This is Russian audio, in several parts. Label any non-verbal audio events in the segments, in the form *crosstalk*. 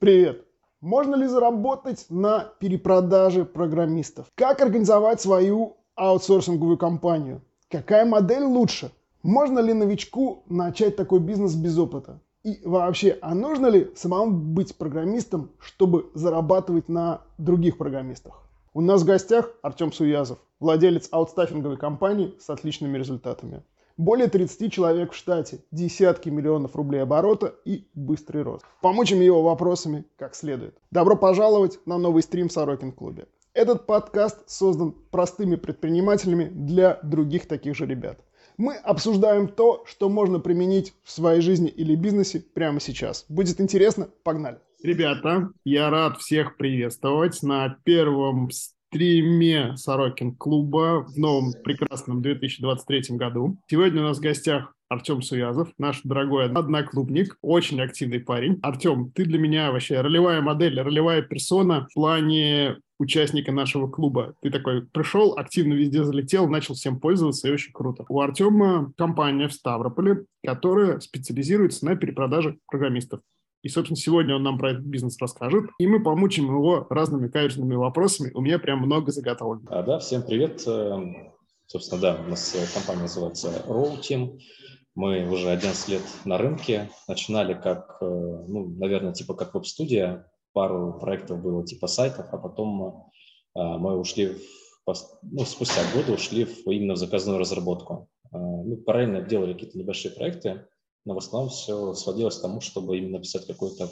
Привет! Можно ли заработать на перепродаже программистов? Как организовать свою аутсорсинговую компанию? Какая модель лучше? Можно ли новичку начать такой бизнес без опыта? И вообще, а нужно ли самому быть программистом, чтобы зарабатывать на других программистах? У нас в гостях Артем Суязов, владелец аутстаффинговой компании с отличными результатами. Более 30 человек в штате, десятки миллионов рублей оборота и быстрый рост. Помочим его вопросами как следует. Добро пожаловать на новый стрим в Сорокин клубе. Этот подкаст создан простыми предпринимателями для других таких же ребят. Мы обсуждаем то, что можно применить в своей жизни или бизнесе прямо сейчас. Будет интересно? Погнали! Ребята, я рад всех приветствовать на первом стриме Сорокин клуба в новом прекрасном 2023 году. Сегодня у нас в гостях Артем Суязов, наш дорогой одноклубник, очень активный парень. Артем, ты для меня вообще ролевая модель, ролевая персона в плане участника нашего клуба. Ты такой пришел, активно везде залетел, начал всем пользоваться, и очень круто. У Артема компания в Ставрополе, которая специализируется на перепродаже программистов. И, собственно, сегодня он нам про этот бизнес расскажет, и мы помучим его разными каверзными вопросами. У меня прям много заготовлено. А, да, всем привет. Эм, собственно, да, у нас э, компания называется Roll Team. Мы уже 11 лет на рынке. Начинали как, э, ну, наверное, типа как веб-студия. Пару проектов было типа сайтов, а потом э, мы ушли, в, ну, спустя годы ушли в, именно в заказную разработку. Мы параллельно делали какие-то небольшие проекты, но в основном все сводилось к тому, чтобы именно писать какой-то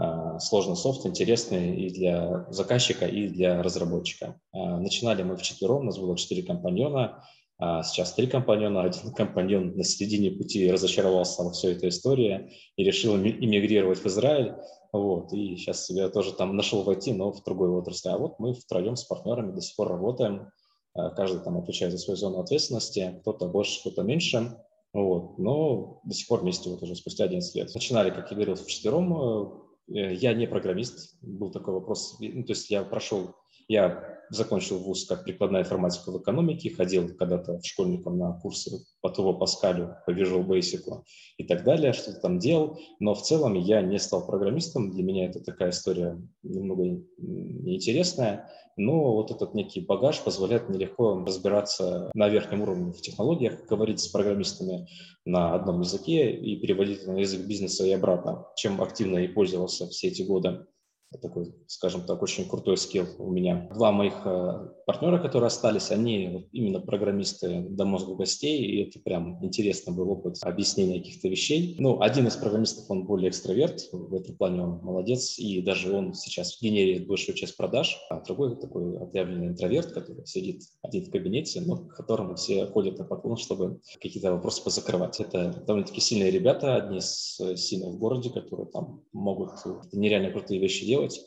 э, сложный софт, интересный и для заказчика, и для разработчика. Э, начинали мы вчетвером, у нас было четыре компаньона, а сейчас три компаньона, один компаньон на середине пути разочаровался во всей этой истории и решил иммигрировать в Израиль. Вот, и сейчас себя тоже там нашел войти, но в другой отрасли. А вот мы втроем с партнерами до сих пор работаем. Каждый там отвечает за свою зону ответственности, кто-то больше, кто-то меньше. Вот. Но до сих пор вместе вот уже спустя 11 лет. Начинали, как я говорил, в четвером. Э, я не программист, был такой вопрос. Ну, то есть я прошел, я закончил вуз как прикладная информатика в экономике, ходил когда-то школьником на курсы по ТВ Паскалю, по Visual Basic и так далее, что-то там делал, но в целом я не стал программистом, для меня это такая история немного неинтересная, но вот этот некий багаж позволяет мне легко разбираться на верхнем уровне в технологиях, говорить с программистами на одном языке и переводить на язык бизнеса и обратно, чем активно и пользовался все эти годы такой, скажем так, очень крутой скилл у меня. Два моих э, партнера, которые остались, они именно программисты до мозга гостей, и это прям интересно был опыт объяснения каких-то вещей. Ну, один из программистов, он более экстраверт, в этом плане он молодец, и даже он сейчас генерирует большую часть продаж, а другой такой отъявленный интроверт, который сидит один в кабинете, но к которому все ходят на поклон, чтобы какие-то вопросы позакрывать. Это довольно-таки сильные ребята, одни из сильных в городе, которые там могут нереально крутые вещи делать, делать.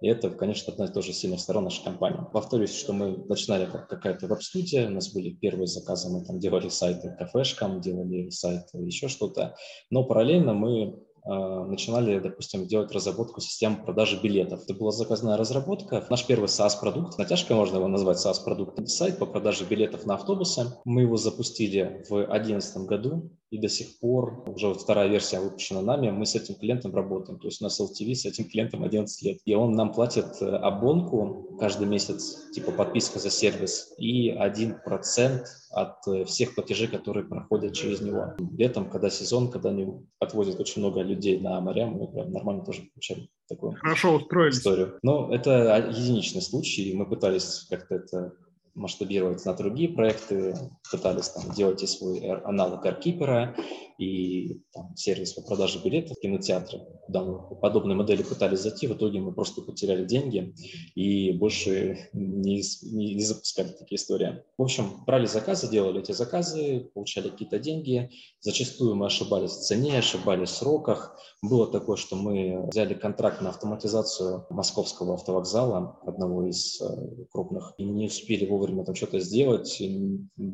И это, конечно, одна тоже сильных сторон нашей компании. Повторюсь, что мы начинали как какая-то веб-студия, у нас были первые заказы, мы там делали сайты кафешкам, делали сайты, еще что-то. Но параллельно мы а, начинали, допустим, делать разработку системы продажи билетов. Это была заказная разработка. Наш первый SaaS-продукт, натяжкой можно его назвать SaaS-продукт, сайт по продаже билетов на автобусы. Мы его запустили в 2011 году и до сих пор, уже вот вторая версия выпущена нами, мы с этим клиентом работаем. То есть у нас LTV с этим клиентом 11 лет. И он нам платит э, абонку каждый месяц, типа подписка за сервис, и 1% от э, всех платежей, которые проходят через него. Летом, когда сезон, когда они отвозят очень много людей на моря, мы прям нормально тоже получаем такую Хорошо устроились. историю. Но это единичный случай, мы пытались как-то это масштабировать на другие проекты, пытались там делать и свой аналог Аркипера, и там, сервис по продаже билетов в кинотеатры. Куда мы по подобной модели пытались зайти, в итоге мы просто потеряли деньги и больше не, не, не запускали такие истории. В общем, брали заказы, делали эти заказы, получали какие-то деньги. Зачастую мы ошибались в цене, ошибались в сроках. Было такое, что мы взяли контракт на автоматизацию московского автовокзала, одного из э, крупных, и не успели вовремя там что-то сделать.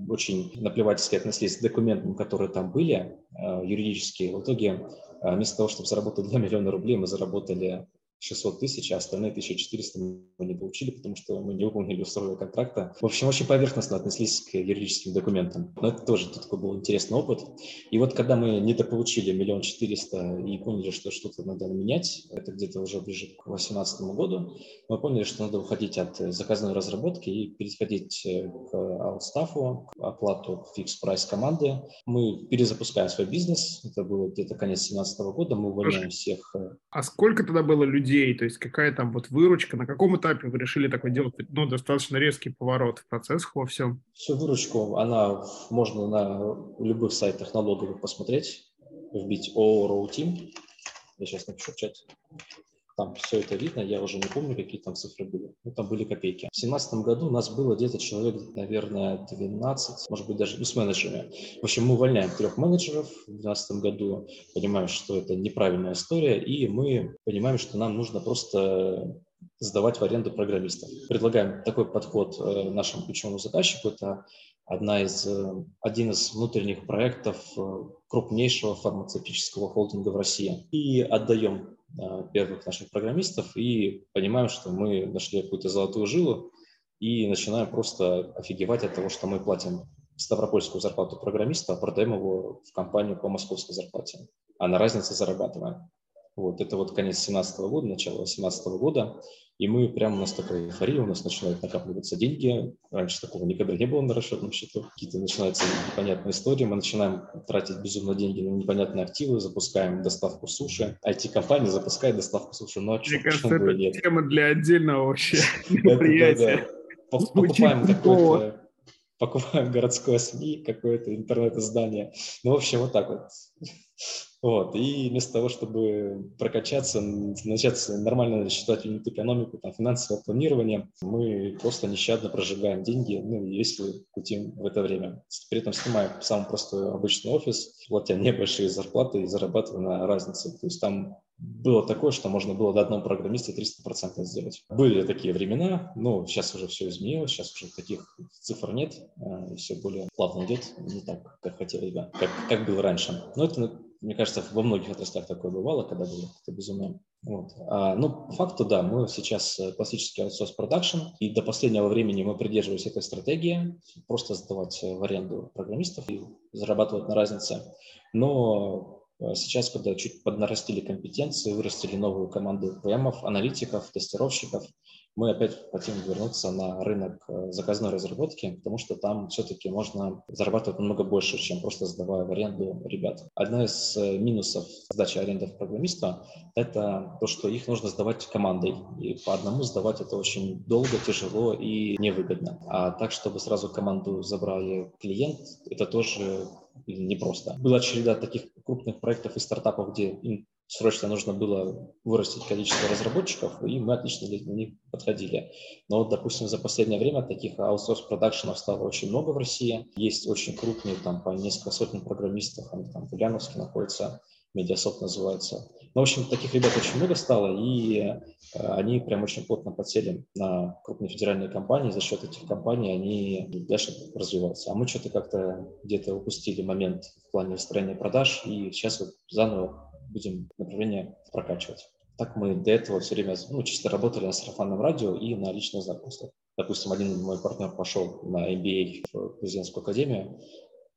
Очень наплевательски относились к документам, которые там были, Э, юридические. В итоге э, вместо того, чтобы заработать 2 *laughs* миллиона рублей, мы заработали 600 тысяч, а остальные 1400 мы не получили, потому что мы не выполнили условия контракта. В общем, очень поверхностно отнеслись к юридическим документам. Но это тоже такой был интересный опыт. И вот когда мы недополучили миллион четыреста и поняли, что что-то надо менять, это где-то уже ближе к 2018 году, мы поняли, что надо уходить от заказной разработки и переходить к аутстафу, к оплату fix price команды. Мы перезапускаем свой бизнес. Это было где-то конец 2017 года. Мы увольняем всех. Э, а сколько тогда было людей? Людей, то есть какая там вот выручка, на каком этапе вы решили такой делать, ну, достаточно резкий поворот в процессах во всем? Всю выручку, она можно на любых сайтах налоговых посмотреть, вбить ООО Team. Я сейчас напишу в чате там все это видно, я уже не помню, какие там цифры были. Ну, там были копейки. В 2017 году у нас было где-то человек, наверное, 12, может быть, даже ну, с менеджерами. В общем, мы увольняем трех менеджеров в 2012 году, понимаем, что это неправильная история, и мы понимаем, что нам нужно просто сдавать в аренду программистов. Предлагаем такой подход э, нашему ключевому заказчику. Это одна из, э, один из внутренних проектов э, крупнейшего фармацевтического холдинга в России. И отдаем первых наших программистов и понимаем, что мы нашли какую-то золотую жилу и начинаем просто офигевать от того, что мы платим ставропольскую зарплату программиста, а продаем его в компанию по московской зарплате, а на разнице зарабатываем. Вот, это вот конец 2017 года, начало 2018 года. И мы прямо, у нас такая эйфория, у нас начинают накапливаться деньги. Раньше такого никогда не было на расчетном счету. Какие-то начинаются непонятные истории. Мы начинаем тратить безумно деньги на непонятные активы, запускаем доставку суши. IT-компания запускает доставку суши. Ну, а Мне кажется, это нет? тема для отдельного вообще мероприятия. Покупаем какой-то покупаем городское СМИ, какое-то интернет-издание. Ну, в общем, вот так вот. Вот. И вместо того, чтобы прокачаться, начать нормально считать юнит-экономику, там, финансовое планирование, мы просто нещадно прожигаем деньги, ну и весело кутим в это время. При этом снимаем самый простой обычный офис, платя *laughs* небольшие зарплаты и зарабатывая на разнице. То есть там было такое, что можно было до одного программиста 300% сделать. Были такие времена, но сейчас уже все изменилось, сейчас уже таких цифр нет, а, и все более плавно идет, не так, как хотели бы, как, как было раньше. Но это мне кажется, во многих отраслях такое бывало, когда было какое-то безумие. Вот. А, ну, по факту, да, мы сейчас э, классический аутсорс продакшн, и до последнего времени мы придерживались этой стратегии, просто сдавать в аренду программистов и зарабатывать на разнице. Но э, Сейчас, когда чуть поднарастили компетенции, вырастили новую команду ПМов, аналитиков, тестировщиков, мы опять хотим вернуться на рынок э, заказной разработки, потому что там все-таки можно зарабатывать намного больше, чем просто сдавая в аренду ребят. Одна из э, минусов сдачи арендов программиста – это то, что их нужно сдавать командой. И по одному сдавать это очень долго, тяжело и невыгодно. А так, чтобы сразу команду забрали клиент, это тоже непросто. Была череда таких крупных проектов и стартапов, где им срочно нужно было вырастить количество разработчиков, и мы отлично для них подходили. Но вот, допустим, за последнее время таких outsource production ов стало очень много в России. Есть очень крупные, там, по несколько сотен программистов, они там в Ульяновске находятся, Медиасофт называется. Ну, в общем, таких ребят очень много стало, и э, они прям очень плотно подсели на крупные федеральные компании. За счет этих компаний они дальше развиваются. А мы что-то как-то где-то упустили момент в плане выстроения продаж, и сейчас вот заново будем направление прокачивать. Так мы до этого все время ну, чисто работали на сарафанном радио и на личных знакомствах. Допустим, один мой партнер пошел на MBA в президентскую академию,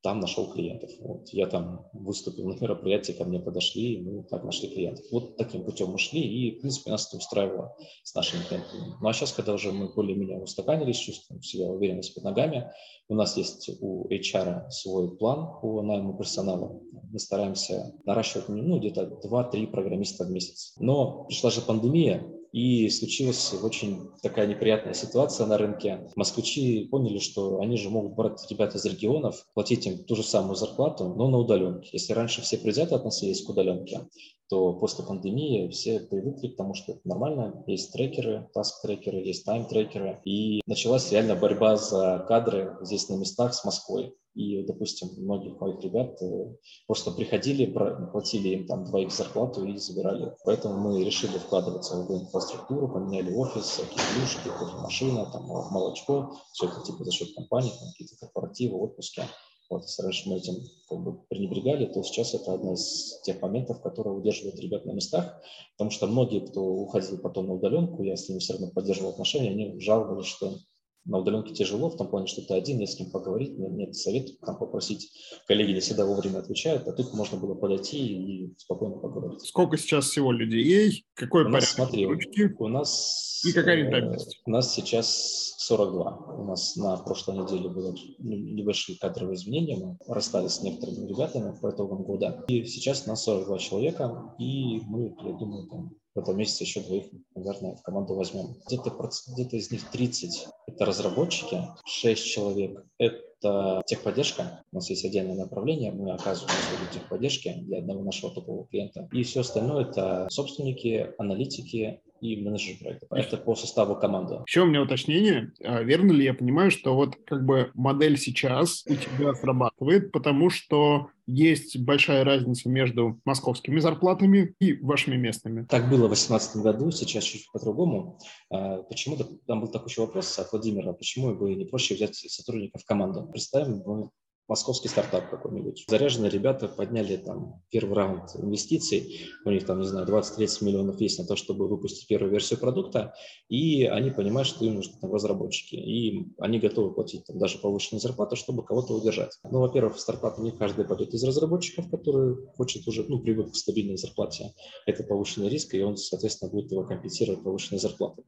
там нашел клиентов. Вот. Я там выступил на мероприятии, ко мне подошли, и мы так нашли клиентов. Вот таким путем мы шли, и, в принципе, нас это устраивало с нашими клиентами. Ну а сейчас, когда уже мы более-менее устаканились, чувствуем себя уверенность под ногами, у нас есть у HR свой план по найму персонала. Мы стараемся наращивать ну, где-то 2-3 программиста в месяц. Но пришла же пандемия, и случилась очень такая неприятная ситуация на рынке. Москвичи поняли, что они же могут брать ребят из регионов, платить им ту же самую зарплату, но на удаленке. Если раньше все предвзято относились к удаленке, то после пандемии все привыкли к тому, что это нормально. Есть трекеры, таск-трекеры, есть тайм-трекеры. И началась реально борьба за кадры здесь на местах с Москвой. И, допустим, многих моих ребят э, просто приходили, платили им там двоих зарплату и забирали. Поэтому мы решили вкладываться в инфраструктуру, поменяли офис, всякие плюшки, кофемашина, там, молочко, все это типа за счет компании, какие-то корпоративы, отпуски. Вот, если раньше мы этим как бы пренебрегали, то сейчас это одна из тех моментов, которые удерживают ребят на местах, потому что многие, кто уходил потом на удаленку, я с ними все равно поддерживал отношения, они жаловались, что на удаленке тяжело, в том плане, что ты один, не с кем поговорить, нет совета, там попросить. Коллеги не всегда вовремя отвечают, а тут можно было подойти и спокойно поговорить. Сколько сейчас всего людей? Какой у порядок нас, смотри, ручки? У нас... И какая э, рентабельность? У нас сейчас 42. У нас на прошлой неделе было небольшие кадровые изменения. Мы расстались с некоторыми ребятами по итогам года. И сейчас у нас 42 человека, и мы, я думаю, там в этом месяце еще двоих, наверное, в команду возьмем. Где-то где из них 30 – это разработчики, 6 человек – это техподдержка. У нас есть отдельное направление, мы оказываем услуги техподдержки для одного нашего топового клиента. И все остальное – это собственники, аналитики, и менеджер проекта. Это по составу команды. Еще у меня уточнение. А верно ли я понимаю, что вот как бы модель сейчас у тебя срабатывает, потому что есть большая разница между московскими зарплатами и вашими местными. Так было в 2018 году, сейчас чуть по-другому. А, почему-то там был такой еще вопрос от Владимира, почему бы не проще взять сотрудников в команду. Представим, мы московский стартап какой-нибудь. Заряженные ребята подняли там первый раунд инвестиций, у них там, не знаю, 20-30 миллионов есть на то, чтобы выпустить первую версию продукта, и они понимают, что им нужны там разработчики, и они готовы платить там, даже повышенную зарплату, чтобы кого-то удержать. Ну, во-первых, в стартап не каждый пойдет из разработчиков, который хочет уже, ну, привык к стабильной зарплате. Это повышенный риск, и он, соответственно, будет его компенсировать повышенной зарплатой.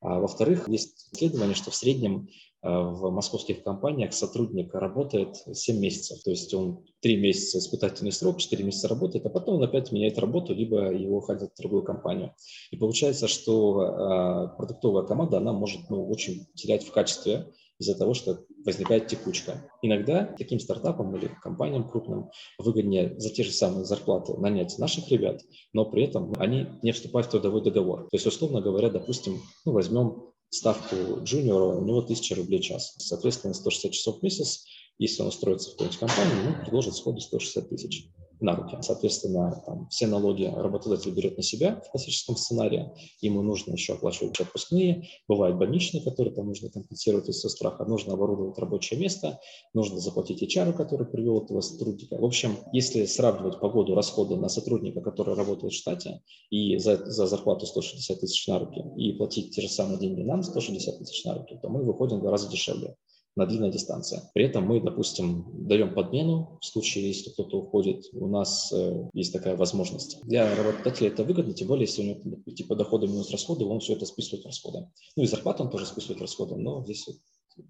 А во-вторых, есть исследование, что в среднем в московских компаниях сотрудник работает 7 месяцев. То есть он 3 месяца испытательный срок, 4 месяца работает, а потом он опять меняет работу, либо его ходят в другую компанию. И получается, что э, продуктовая команда, она может ну, очень терять в качестве из-за того, что возникает текучка. Иногда таким стартапам или компаниям крупным выгоднее за те же самые зарплаты нанять наших ребят, но при этом они не вступают в трудовой договор. То есть, условно говоря, допустим, ну, возьмем ставку джуниора, у него 1000 рублей в час. Соответственно, 160 часов в месяц, если он устроится в какую-нибудь компанию, ему предложат сходу 160 тысяч на руки. Соответственно, там, все налоги работодатель берет на себя в классическом сценарии. Ему нужно еще оплачивать отпускные. Бывают больничные, которые там нужно компенсировать из-за страха. Нужно оборудовать рабочее место. Нужно заплатить HR, который привел этого сотрудника. В общем, если сравнивать по году расходы на сотрудника, который работает в штате, и за, за зарплату 160 тысяч на руки, и платить те же самые деньги нам 160 тысяч на руки, то мы выходим гораздо дешевле на длинной дистанции. При этом мы, допустим, даем подмену в случае, если кто-то уходит, у нас э, есть такая возможность. Для работодателя это выгодно, тем более, если у него типа доходы минус расходы, он все это списывает расходы. Ну и зарплату он тоже списывает расходы, но здесь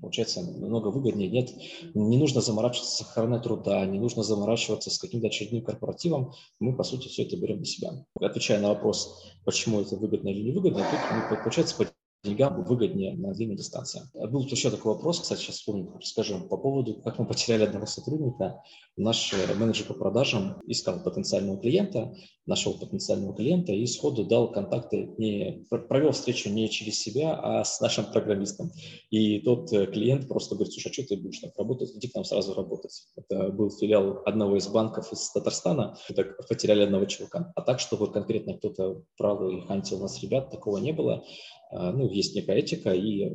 получается намного выгоднее. Нет, не нужно заморачиваться с охраной труда, не нужно заморачиваться с каким-то очередным корпоративом. Мы, по сути, все это берем на себя. Отвечая на вопрос, почему это выгодно или невыгодно, тут получается деньгам выгоднее на длинной дистанции. Был еще такой вопрос, кстати, сейчас вспомню, расскажу, по поводу, как мы потеряли одного сотрудника. Наш э, менеджер по продажам искал потенциального клиента, нашел потенциального клиента и сходу дал контакты, не, провел встречу не через себя, а с нашим программистом. И тот э, клиент просто говорит, слушай, а что ты будешь так работать? Иди к нам сразу работать. Это был филиал одного из банков из Татарстана. Мы так потеряли одного чувака. А так, чтобы конкретно кто-то брал и хантил нас ребят, такого не было. А, ну, есть некая этика, и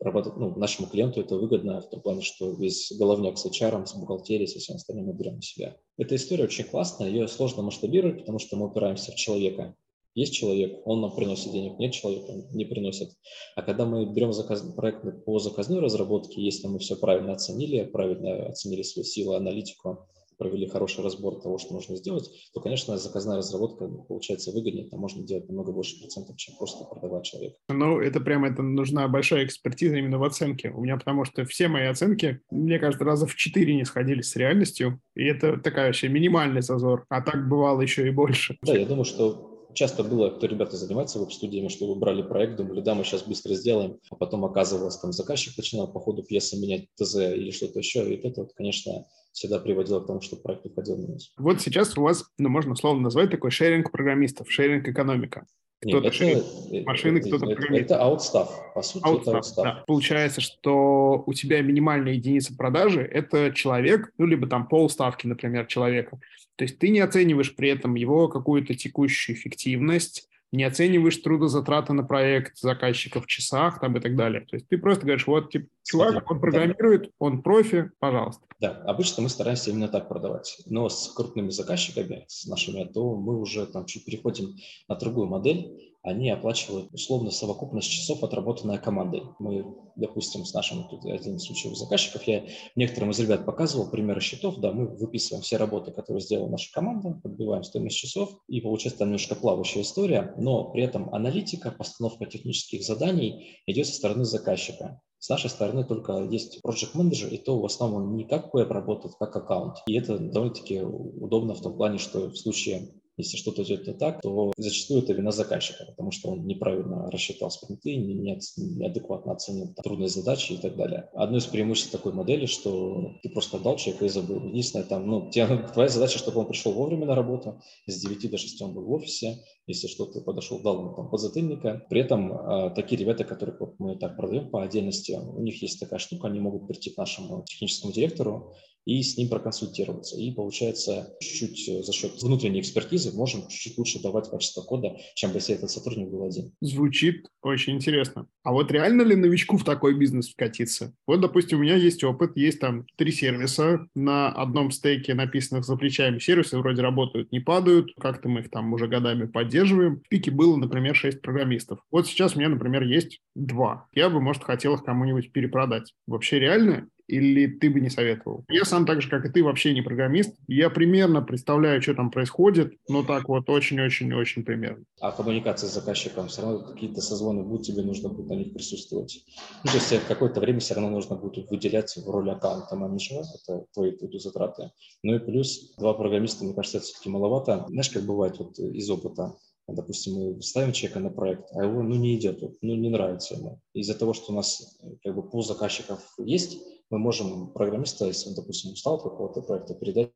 работать, ну, нашему клиенту это выгодно в том плане, что весь головняк с HR, с бухгалтерией, со всем остальным мы берем на себя. Эта история очень классная, ее сложно масштабировать, потому что мы упираемся в человека. Есть человек, он нам приносит денег, нет человека, он не приносит. А когда мы берем заказ, проект по заказной разработке, если мы все правильно оценили, правильно оценили свои силы, аналитику, провели хороший разбор того, что нужно сделать, то, конечно, заказная разработка получается выгоднее, там можно делать намного больше процентов, чем просто продавать человека. Ну, это прямо это нужна большая экспертиза именно в оценке. У меня потому что все мои оценки, мне кажется, раза в четыре не сходились с реальностью, и это такая вообще минимальный зазор, а так бывало еще и больше. Да, я думаю, что часто было, кто ребята занимаются веб-студиями, что вы брали проект, думали, да, мы сейчас быстро сделаем, а потом оказывалось, там заказчик начинал по ходу пьесы менять ТЗ или что-то еще, и это, вот, конечно, всегда приводило к тому, что проект уходил минус. Вот сейчас у вас, ну, можно условно назвать такой шеринг программистов, шеринг экономика. Кто-то шеринг машины, кто-то программист. Это аутстав, по сути, outstaff, это аутстав. Да. Получается, что у тебя минимальная единица продажи – это человек, ну, либо там полставки, например, человека. То есть ты не оцениваешь при этом его какую-то текущую эффективность, не оцениваешь трудозатраты на проект заказчика в часах там и так далее. То есть ты просто говоришь, вот, типа, чувак, он программирует, он профи, пожалуйста. Да, обычно мы стараемся именно так продавать. Но с крупными заказчиками, с нашими, то мы уже там чуть переходим на другую модель, они оплачивают условно совокупность часов, отработанная командой. Мы, допустим, с нашим, тут один случай у заказчиков, я некоторым из ребят показывал примеры счетов, да, мы выписываем все работы, которые сделала наша команда, подбиваем стоимость часов, и получается там немножко плавающая история, но при этом аналитика, постановка технических заданий идет со стороны заказчика. С нашей стороны только есть Project Manager, и то в основном не как веб работает, как аккаунт. И это довольно-таки удобно в том плане, что в случае если что-то идет не так, то зачастую это вина заказчика, потому что он неправильно рассчитал спринты, неадекватно оценил трудные задачи и так далее. Одно из преимуществ такой модели, что ты просто отдал человека и забыл. Единственное, там, ну, тебе, *laughs* твоя задача, чтобы он пришел вовремя на работу, с 9 до 6 он был в офисе, если что-то подошел, дал ему там подзатыльника. При этом э, такие ребята, которых вот мы так продаем по отдельности, у них есть такая штука, они могут прийти к нашему техническому директору и с ним проконсультироваться. И получается, чуть-чуть э, за счет внутренней экспертизы можем чуть-чуть лучше давать качество кода, чем если этот сотрудник был один. Звучит очень интересно. А вот реально ли новичку в такой бизнес вкатиться? Вот, допустим, у меня есть опыт, есть там три сервиса на одном стейке, написанных за плечами. Сервисы вроде работают, не падают, как-то мы их там уже годами поддерживаем. В пике было, например, шесть программистов. Вот сейчас у меня, например, есть два. Я бы, может, хотел их кому-нибудь перепродать. Вообще реально? Или ты бы не советовал? Я сам так же, как и ты, вообще не программист. Я примерно представляю, что там происходит, но так вот очень-очень-очень примерно. А коммуникация с заказчиком, все равно какие-то созвоны будут, тебе нужно будет на них присутствовать. Ну, то есть какое-то время все равно нужно будет выделять в роли аккаунта менеджера, это твои тут затраты. Ну и плюс два программиста, мне кажется, это все-таки маловато. Знаешь, как бывает вот из опыта, допустим, мы ставим человека на проект, а его ну, не идет, ну не нравится ему. Из-за того, что у нас как бы пул заказчиков есть, мы можем программиста, если он, допустим, устал от какого-то проекта, передать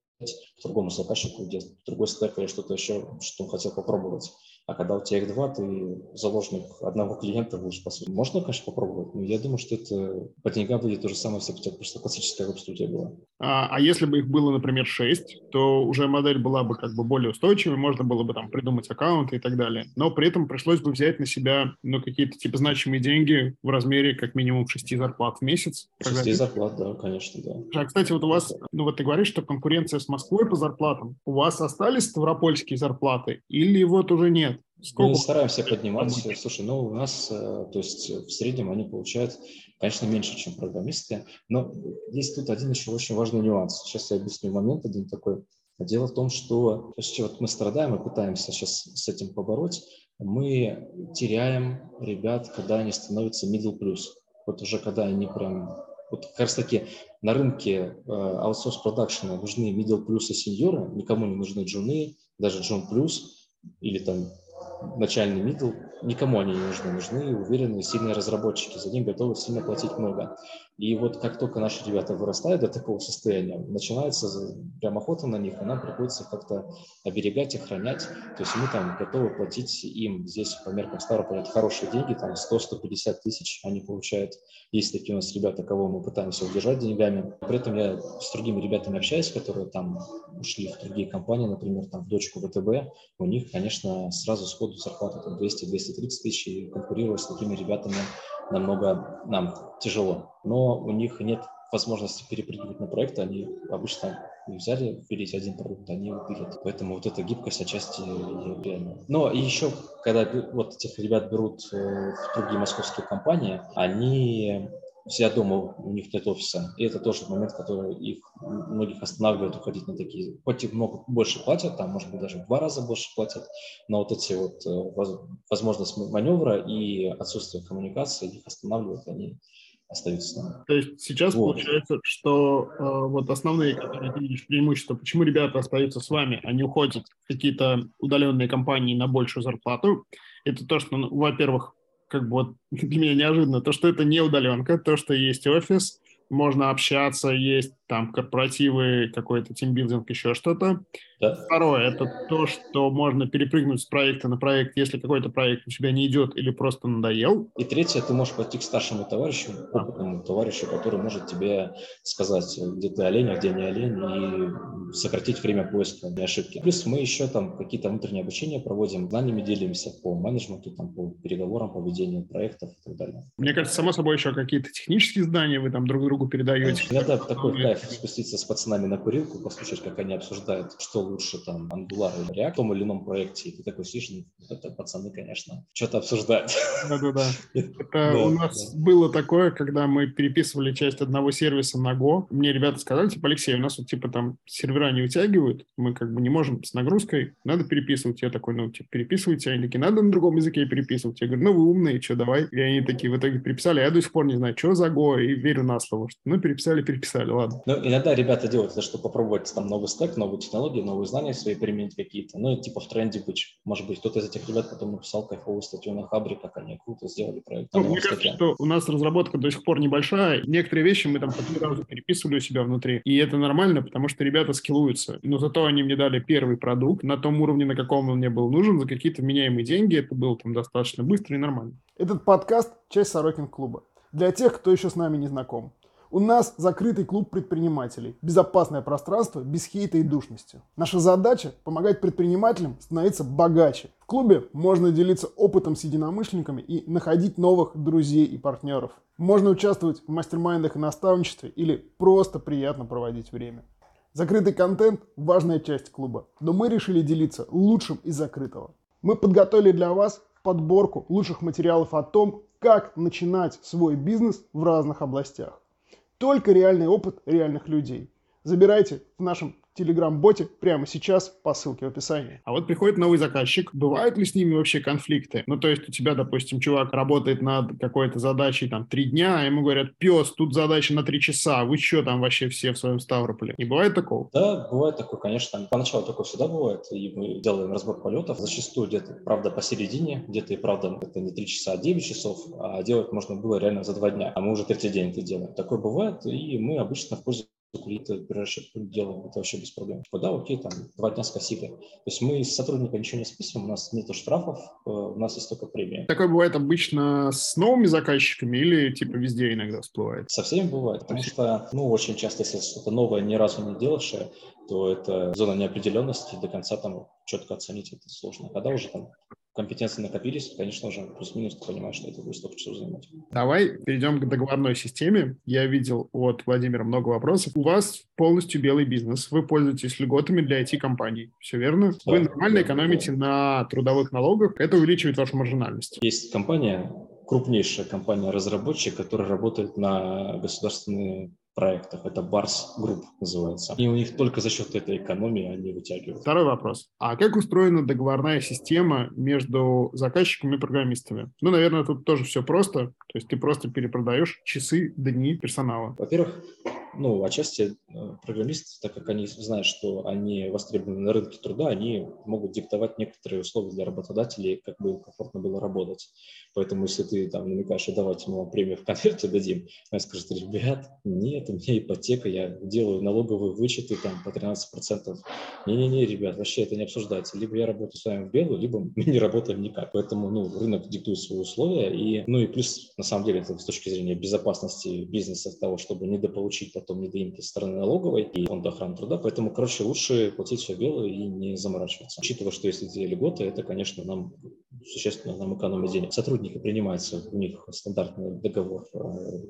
другому заказчику, где другой или что-то еще, что он хотел попробовать. А когда у тебя их два, ты заложник одного клиента будешь, по сути. Можно, конечно, попробовать, но я думаю, что это по деньгам будет то же самое, если бы у тебя просто классическая веб-студия была. А, а если бы их было, например, шесть, то уже модель была бы как бы более устойчивой, можно было бы там придумать аккаунты и так далее. Но при этом пришлось бы взять на себя ну, какие-то типа значимые деньги в размере как минимум шести зарплат в месяц. Шести зарплат, да, конечно, да. А, кстати, вот у вас, ну вот ты говоришь, что конкуренция с Москвой по зарплатам. У вас остались ставропольские зарплаты или вот уже нет? Сколько? Мы стараемся поднимать. Слушай, ну у нас, э, то есть в среднем они получают, конечно, меньше, чем программисты, но есть тут один еще очень важный нюанс. Сейчас я объясню момент один такой. Дело в том, что вот мы страдаем и пытаемся сейчас с этим побороть. Мы теряем ребят, когда они становятся middle plus. Вот уже когда они прям вот как раз таки на рынке э, аутсорс продакшена нужны middle plus и сеньоры, никому не нужны джуны, даже джун плюс или там начальный мидл, никому они не нужны. Нужны уверенные, сильные разработчики, за них готовы сильно платить много. И вот как только наши ребята вырастают до такого состояния, начинается прям охота на них, и нам приходится как-то оберегать, охранять. То есть мы там готовы платить им здесь по меркам Ставрополя хорошие деньги, там 100-150 тысяч они получают. Есть такие у нас ребята, кого мы пытаемся удержать деньгами. При этом я с другими ребятами общаюсь, которые там ушли в другие компании, например, там в дочку ВТБ. У них, конечно, сразу сходу зарплата там 200-230 тысяч, и конкурировать с такими ребятами намного нам тяжело. Но у них нет возможности перепрыгивать на проекты, они обычно взяли пилить один продукт, они его пилят. Поэтому вот эта гибкость отчасти реально. Но и еще, когда вот этих ребят берут э, в другие московские компании, они все дома, у них нет офиса. И это тоже момент, который их многих останавливает уходить на такие. Хоть и много больше платят, там, может быть, даже в два раза больше платят, но вот эти вот э, возможность маневра и отсутствие коммуникации их останавливают, они остаются. То есть сейчас вот. получается, что э, вот основные, которые ты видишь, преимущества, почему ребята остаются с вами, они уходят в какие-то удаленные компании на большую зарплату, это то, что, ну, во-первых, как бы вот *laughs* для меня неожиданно, то, что это не удаленка, то, что есть офис, можно общаться, есть там корпоративы, какой-то тимбилдинг, еще что-то. Да? Второе – это то, что можно перепрыгнуть с проекта на проект, если какой-то проект у тебя не идет или просто надоел. И третье – ты можешь пойти к старшему товарищу, опытному товарищу, который может тебе сказать, где ты олень, а где не олень, и сократить время поиска и ошибки. Плюс мы еще там какие-то внутренние обучения проводим, знаниями делимся по менеджменту, там, по переговорам, по ведению проектов и так далее. Мне кажется, само собой еще какие-то технические знания вы там друг другу передаете. Иногда такой кайф спуститься с пацанами на курилку, послушать, как они обсуждают, что лучше там Angular или React в том или ином проекте, и ты такой сидишь, ну, это пацаны, конечно, что-то обсуждают. Да-да-да. *laughs* Это у нас было такое, когда мы переписывали часть одного сервиса на Go. Мне ребята сказали, типа, Алексей, у нас вот типа там сервера не вытягивают, мы как бы не можем с нагрузкой, надо переписывать. Я такой, ну, типа, переписывайте. Они такие, надо на другом языке переписывать. Я говорю, ну, вы умные, что, давай. И они такие в итоге переписали. Я до сих пор не знаю, что за Go, и верю на слово. Что, ну, переписали, переписали, ладно. Ну, иногда ребята делают это, чтобы попробовать там новый стек, новые технологии, новые знания свои применить какие-то. Ну, типа в тренде быть. Может быть, кто-то из этих ребят потом написал кайфовую статью на Хабре, как они круто сделали проект. Ну, мне кажется, что у нас разработка до сих пор небольшая. Некоторые вещи мы там по три раза переписывали у себя внутри. И это нормально, потому что ребята скиллуются. Но зато они мне дали первый продукт на том уровне, на каком он мне был нужен, за какие-то меняемые деньги. Это было там достаточно быстро и нормально. Этот подкаст – часть Сорокин клуба. Для тех, кто еще с нами не знаком. У нас закрытый клуб предпринимателей. Безопасное пространство без хейта и душности. Наша задача – помогать предпринимателям становиться богаче. В клубе можно делиться опытом с единомышленниками и находить новых друзей и партнеров. Можно участвовать в мастер-майндах и наставничестве или просто приятно проводить время. Закрытый контент – важная часть клуба, но мы решили делиться лучшим из закрытого. Мы подготовили для вас подборку лучших материалов о том, как начинать свой бизнес в разных областях. Только реальный опыт реальных людей. Забирайте в нашем телеграм-боте прямо сейчас по ссылке в описании. А вот приходит новый заказчик, бывают ли с ними вообще конфликты? Ну, то есть у тебя, допустим, чувак работает над какой-то задачей там три дня, а ему говорят, пес, тут задача на три часа, вы что там вообще все в своем Ставрополе? Не бывает такого? Да, бывает такое, конечно. Поначалу такое всегда бывает, и мы делаем разбор полетов. Зачастую где-то, правда, посередине, где-то и правда это не три часа, а 9 часов, а делать можно было реально за два дня, а мы уже третий день это делаем. Такое бывает, и мы обычно в пользу клиента расчетку делаем, это вообще без проблем. Типа, да, окей, там, два дня спасибо. То есть мы с сотрудника ничего не списываем, у нас нет штрафов, э, у нас есть только премия. Такое бывает обычно с новыми заказчиками или типа везде иногда всплывает? Со всеми бывает, потому что, ну, очень часто, если что-то новое, ни разу не делавшее, то это зона неопределенности, до конца там четко оценить это сложно. Когда уже там компетенции накопились, конечно же, плюс-минус ты понимаешь, что это будет столько часов занимать. Давай перейдем к договорной системе. Я видел от Владимира много вопросов. У вас полностью белый бизнес. Вы пользуетесь льготами для IT-компаний. Все верно? Да, Вы нормально да, экономите да. на трудовых налогах. Это увеличивает вашу маржинальность. Есть компания, крупнейшая компания-разработчик, которая работает на государственные проектах. Это Барс Групп называется. И у них только за счет этой экономии они вытягивают. Второй вопрос. А как устроена договорная система между заказчиками и программистами? Ну, наверное, тут тоже все просто. То есть ты просто перепродаешь часы, дни персонала. Во-первых, ну, отчасти э, программисты, так как они знают, что они востребованы на рынке труда, они могут диктовать некоторые условия для работодателей, как бы комфортно было работать. Поэтому, если ты там намекаешь, что давайте мы вам премию в конверте дадим, они скажут, ребят, нет, у меня ипотека, я делаю налоговые вычеты там по 13%. Не-не-не, ребят, вообще это не обсуждается. Либо я работаю с вами в белую, либо мы не работаем никак. Поэтому, ну, рынок диктует свои условия. И, ну и плюс, на самом деле, это с точки зрения безопасности бизнеса, того, чтобы недополучить потом недоимки со стороны налоговой и фонда охраны труда. Поэтому, короче, лучше платить все белое и не заморачиваться. Учитывая, что если эти льготы, это, конечно, нам существенно нам экономит денег. Сотрудники принимаются, у них стандартный договор э,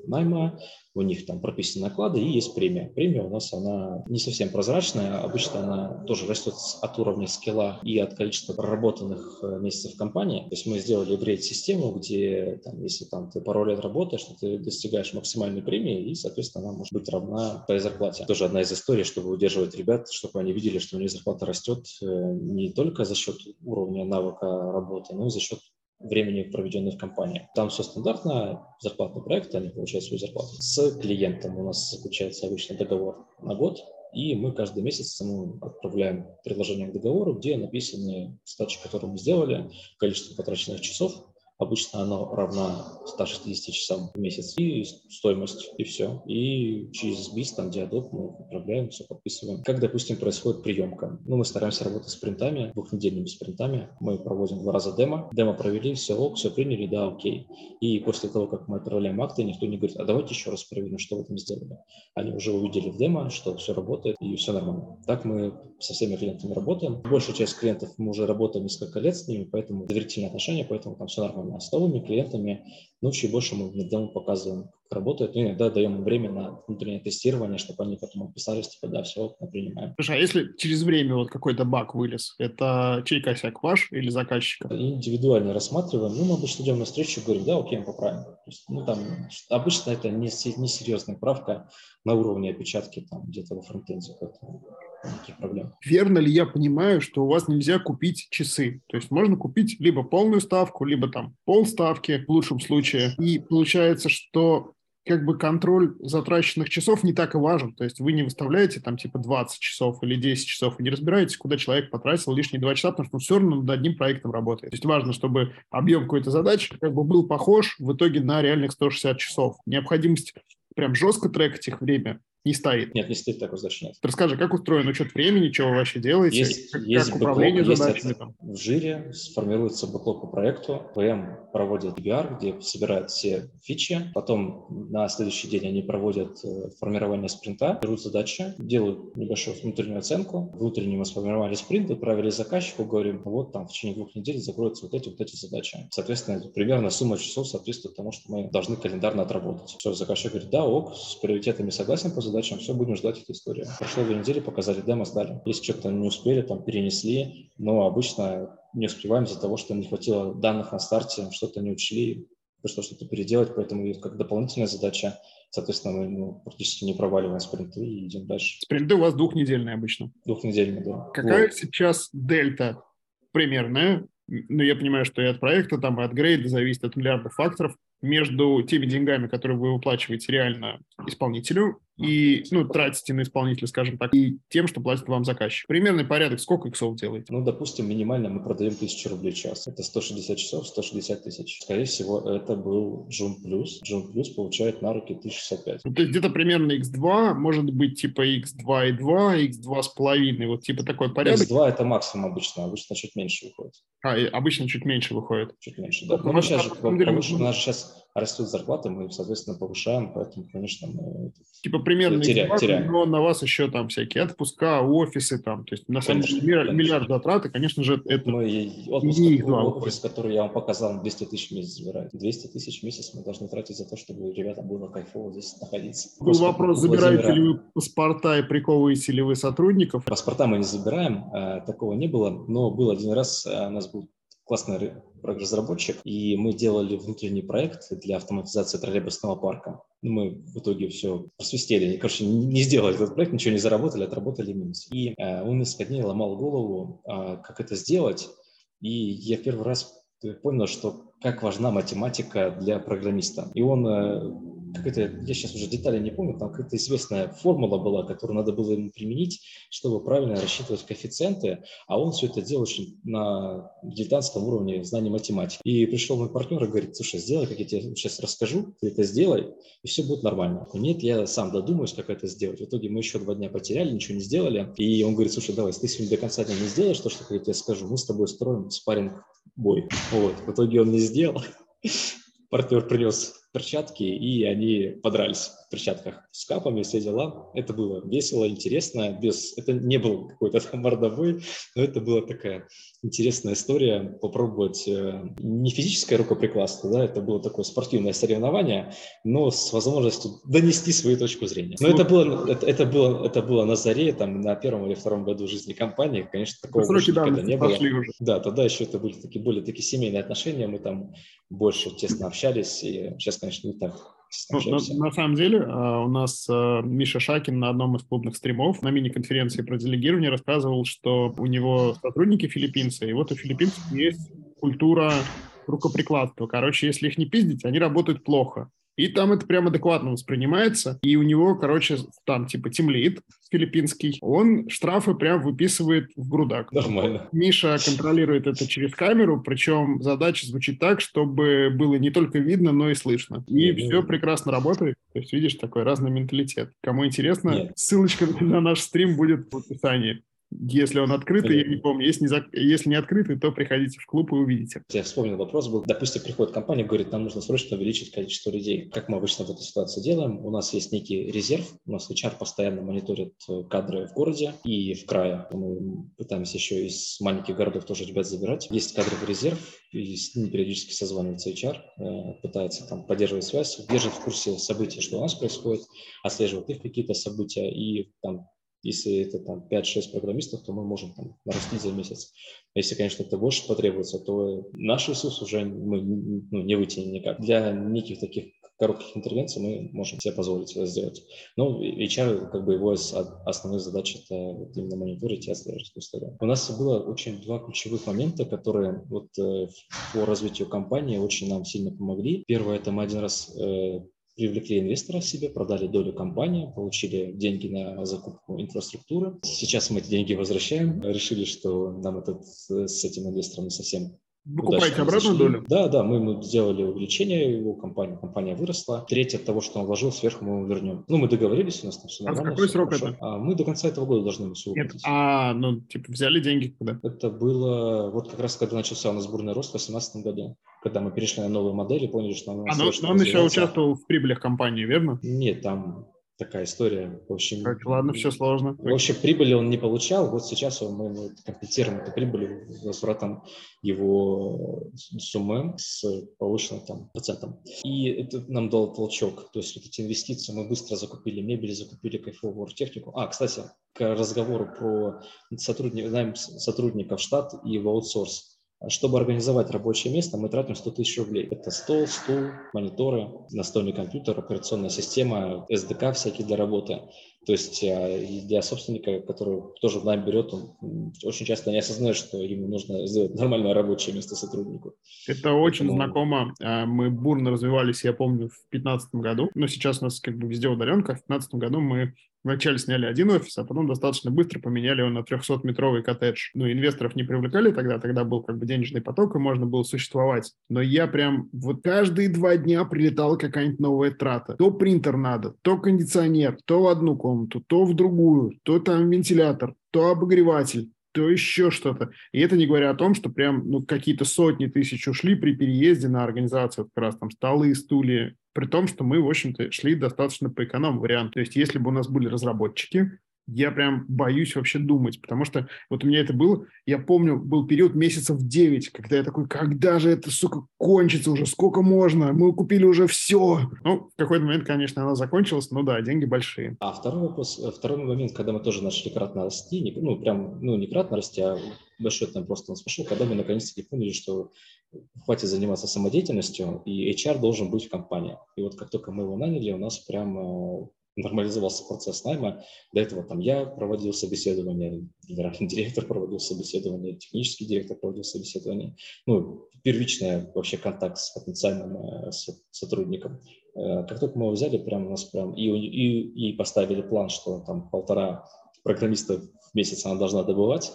найма, у них там прописаны наклады и есть премия. Премия у нас, она не совсем прозрачная, обычно она тоже растет от уровня скилла и от количества проработанных э, месяцев в компании. То есть мы сделали грейд-систему, где там, если там ты пару лет работаешь, то ты достигаешь максимальной премии и, соответственно, она может быть равна твоей зарплате. Тоже одна из историй, чтобы удерживать ребят, чтобы они видели, что у них зарплата растет э, не только за счет уровня навыка работы, но и за счет времени, проведенного в компании. Там все стандартно, зарплатный проект, они получают свою зарплату. С клиентом у нас заключается обычно договор на год, и мы каждый месяц ему отправляем предложение к договору, где написаны стачи, которые мы сделали, количество потраченных часов, Обычно оно равно 160 часам в месяц. И стоимость, и все. И через BIS, там, диадок мы отправляем, все подписываем. Как, допустим, происходит приемка? Ну, мы стараемся работать спринтами, двухнедельными спринтами. Мы проводим два раза демо. Демо провели, все ок, все приняли, да, окей. И после того, как мы отправляем акты, никто не говорит, а давайте еще раз проверим, что вы там сделали. Они уже увидели в демо, что все работает и все нормально. Так мы со всеми клиентами работаем. Большая часть клиентов мы уже работаем несколько лет с ними, поэтому доверительные отношения, поэтому там все нормально. А с новыми клиентами, ну, чуть больше мы демо показываем, работает. Ну, иногда даем им время на внутреннее тестирование, чтобы они потом отписались, типа, да, все, мы принимаем. Слушай, а если через время вот какой-то баг вылез, это чей косяк, ваш или заказчика? Индивидуально рассматриваем. Ну, мы обычно идем на встречу и говорим, да, окей, мы поправим. То есть, ну, там, обычно это не, не серьезная правка на уровне опечатки там где-то во фронтенде, поэтому никаких проблем. Верно ли я понимаю, что у вас нельзя купить часы? То есть можно купить либо полную ставку, либо там полставки в лучшем случае. И получается, что как бы контроль затраченных часов не так и важен. То есть вы не выставляете там типа 20 часов или 10 часов и не разбираетесь, куда человек потратил лишние 2 часа, потому что он все равно над одним проектом работает. То есть важно, чтобы объем какой-то задачи как бы был похож в итоге на реальных 160 часов. Необходимость прям жестко трекать их время не стоит. Нет, не стоит задачи, нет. Расскажи, как устроен учет времени, что вы вообще делаете? Есть, как, есть как управление бэклог, задачами? Есть там. В жире сформируется бэклог по проекту, ПМ проводит EBR, где собирают все фичи, потом на следующий день они проводят э, формирование спринта, берут задачи, делают небольшую внутреннюю оценку, внутреннему сформировали спринт, отправили заказчику, говорим, вот там в течение двух недель закроются вот эти вот эти задачи. Соответственно, примерно сумма часов соответствует тому, что мы должны календарно отработать. Все, заказчик говорит, да, ок, с приоритетами согласен задачам, все, будем ждать эту историю. Прошло две недели, показали демо, сдали. Если что-то не успели, там перенесли, но обычно не успеваем из-за того, что не хватило данных на старте, что-то не учли, пришлось что-то переделать, поэтому как дополнительная задача, соответственно, мы ну, практически не проваливаем спринты и идем дальше. Спринты у вас двухнедельные обычно. Двухнедельные, да. Какая вот. сейчас дельта примерная? Ну, я понимаю, что и от проекта, там, и от грейда зависит от миллиардов факторов между теми деньгами, которые вы выплачиваете реально исполнителю и, ну, тратите на исполнителя, скажем так, и тем, что платит вам заказчик. Примерный порядок, сколько иксов делаете? Ну, допустим, минимально мы продаем 1000 рублей в час. Это 160 часов, 160 тысяч. Скорее всего, это был Джун Плюс. Джун Плюс получает на руки 1065. Ну, то есть где-то примерно x2, может быть, типа x2,2, x2 с половиной, вот типа такой порядок. x2 это максимум обычно, обычно чуть меньше выходит. А, обычно чуть меньше выходит. Чуть меньше, да. Ну, мы сейчас же, повыше, у нас сейчас растут зарплаты, мы, соответственно, повышаем, поэтому, конечно, мы... Типа примерно теряем, теряем. но на вас еще там всякие отпуска, офисы там, то есть на самом деле миллиард, миллиард затраты, конечно же, это мы, отпуск, не их два офис, который я вам показал, 200 тысяч в месяц забирает. 200 тысяч в месяц мы должны тратить за то, чтобы ребятам было кайфово здесь находиться. Был вопрос, забираете ли вы паспорта и приковываете ли вы сотрудников? Паспорта мы не забираем, э, такого не было, но был один раз, э, у нас был классный разработчик, и мы делали внутренний проект для автоматизации троллейбусного парка. Ну, мы в итоге все просвистели, короче, не сделали этот проект, ничего не заработали, отработали минус. И э, он несколько дней ломал голову, э, как это сделать, и я первый раз понял, что как важна математика для программиста. И он э, какая-то, я сейчас уже детали не помню, там какая-то известная формула была, которую надо было ему применить, чтобы правильно рассчитывать коэффициенты, а он все это делал очень на дилетантском уровне знаний математики. И пришел мой партнер и говорит, слушай, сделай, как я тебе сейчас расскажу, ты это сделай, и все будет нормально. Нет, я сам додумаюсь, как это сделать. В итоге мы еще два дня потеряли, ничего не сделали, и он говорит, слушай, давай, если ты сегодня до конца дня не сделаешь то, что я тебе скажу, мы с тобой строим спарринг бой. Вот. В итоге он не сделал. *laughs* Партнер принес перчатки, и они подрались в перчатках с капами, все дела. Это было весело, интересно. Без... Это не был какой-то *laughs* мордобой, но это была такая интересная история. Попробовать э, не физическое рукоприкладство, да, это было такое спортивное соревнование, но с возможностью донести свою точку зрения. Но это было, это, это было, это было на заре, там, на первом или втором году жизни компании. Конечно, такого больше никогда не было. Уже. Да, тогда еще это были такие более такие семейные отношения. Мы там больше тесно общались, и сейчас конечно, не так. Ну, на, на самом деле, а, у нас а, Миша Шакин на одном из клубных стримов на мини-конференции про делегирование рассказывал, что у него сотрудники филиппинцы, и вот у филиппинцев есть культура рукоприкладства. Короче, если их не пиздить, они работают плохо. И там это прям адекватно воспринимается. И у него, короче, там типа тимлит филиппинский, он штрафы прям выписывает в грудак. Нормально. Миша контролирует это через камеру, причем задача звучит так, чтобы было не только видно, но и слышно. И Нет, все прекрасно работает. То есть, видишь, такой разный менталитет. Кому интересно, Нет. ссылочка *laughs* на наш стрим будет в описании. Если он открытый, я не помню. Если не, зак- если не открытый, то приходите в клуб и увидите. Я вспомнил вопрос был. Допустим, приходит компания, говорит, нам нужно срочно увеличить количество людей. Как мы обычно в этой ситуации делаем? У нас есть некий резерв. У нас HR постоянно мониторит э, кадры в городе и в крае. Мы пытаемся еще из маленьких городов тоже ребят забирать. Есть кадровый резерв, и с ними периодически созванивается HR, э, пытается там поддерживать связь, держит в курсе событий, что у нас происходит, отслеживает их какие-то события и там если это там 5-6 программистов, то мы можем там нарастить за месяц. А Если, конечно, это больше потребуется, то наш ресурс уже мы ну, не вытянем никак. Для неких таких коротких интервенций мы можем себе позволить это сделать. Но HR, как бы его ос- основная задача это вот именно мониторить и отслеживать историю. У нас было очень два ключевых момента, которые вот э, по развитию компании очень нам сильно помогли. Первое, это мы один раз э, привлекли инвестора себе, продали долю компании, получили деньги на закупку инфраструктуры. Сейчас мы эти деньги возвращаем. Решили, что нам этот, э, с этим инвестором не совсем Вы купаете удачно обратно зашли. долю? Да, да, мы, мы сделали увеличение его компании, компания выросла. Треть от того, что он вложил, сверху мы ему вернем. Ну, мы договорились, у нас там все А нормально. какой всё срок хорошо. это? А мы до конца этого года должны ему все Нет, а, ну, типа, взяли деньги когда? Это было вот как раз, когда начался у нас бурный рост в 2018 году, когда мы перешли на новые модели, поняли, что нам А, срочно но он еще участвовал в прибылях компании, верно? Нет, там такая история. В общем, Так, ладно, все сложно. В общем, прибыли он не получал. Вот сейчас мы ему компенсируем эту прибыль возвратом его суммы с повышенным там, процентом. И это нам дало толчок. То есть вот эти инвестиции мы быстро закупили мебель, закупили кайфовую технику. А, кстати, к разговору про сотрудников, найм сотрудников штат и в аутсорс. Чтобы организовать рабочее место, мы тратим 100 тысяч рублей. Это стол, стул, мониторы, настольный компьютер, операционная система, SDK всякие для работы. То есть э, для собственника, который тоже в найм берет, он очень часто не осознает, что ему нужно сделать нормальное рабочее место сотруднику. Это очень Поэтому- знакомо. А, Мы бурно развивались, я помню, в 2015 году. Но сейчас у нас как бы везде удаленка. В 2015 году мы вначале сняли один офис, а потом достаточно быстро поменяли его на 300-метровый коттедж. Ну, инвесторов не привлекали тогда, тогда был как бы денежный поток, и можно было существовать. Но я прям вот каждые два дня прилетала какая-нибудь новая трата. То принтер надо, то кондиционер, то в одну комнату, то в другую, то там вентилятор, то обогреватель то еще что-то. И это не говоря о том, что прям ну, какие-то сотни тысяч ушли при переезде на организацию, как раз там столы, стулья, при том, что мы, в общем-то, шли достаточно по эконом-варианту. То есть если бы у нас были разработчики, я прям боюсь вообще думать, потому что вот у меня это было, я помню, был период месяцев 9, когда я такой, когда же это, сука, кончится уже, сколько можно, мы купили уже все. Ну, в какой-то момент, конечно, она закончилась, но да, деньги большие. А второй вопрос, э, второй момент, когда мы тоже начали кратно расти, ну, прям, ну, не кратно расти, а большой там просто у нас пошел, когда мы наконец-таки поняли, что хватит заниматься самодеятельностью, и HR должен быть в компании. И вот как только мы его наняли, у нас прям э, нормализовался процесс найма. До этого там я проводил собеседование, генеральный *laughs* директор проводил собеседование, технический директор проводил собеседование. Ну, первичный вообще контакт с потенциальным э, со- сотрудником. Э, Как только мы его взяли, прям у нас прям и, и, и поставили план, что там полтора программиста в месяц она должна добывать,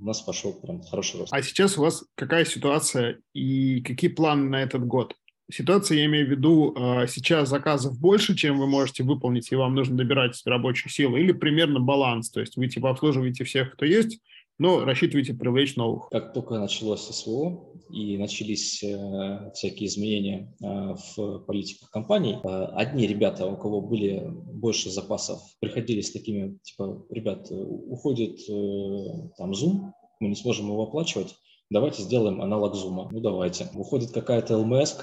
у нас пошел прям хороший рост. А сейчас у вас какая ситуация и какие планы на этот год? Ситуация, я имею в виду, э, сейчас заказов больше, чем вы можете выполнить, и вам нужно добирать рабочую силу, или примерно баланс, то есть вы типа обслуживаете всех, кто есть, но рассчитываете привлечь новых. Как только началось СВО и начались э, всякие изменения э, в политиках компаний, э, одни ребята, у кого были больше запасов, приходили с такими, типа, ребят, уходит э, там Zoom, мы не сможем его оплачивать, давайте сделаем аналог Zoom. Ну, давайте. Уходит какая-то ЛМС,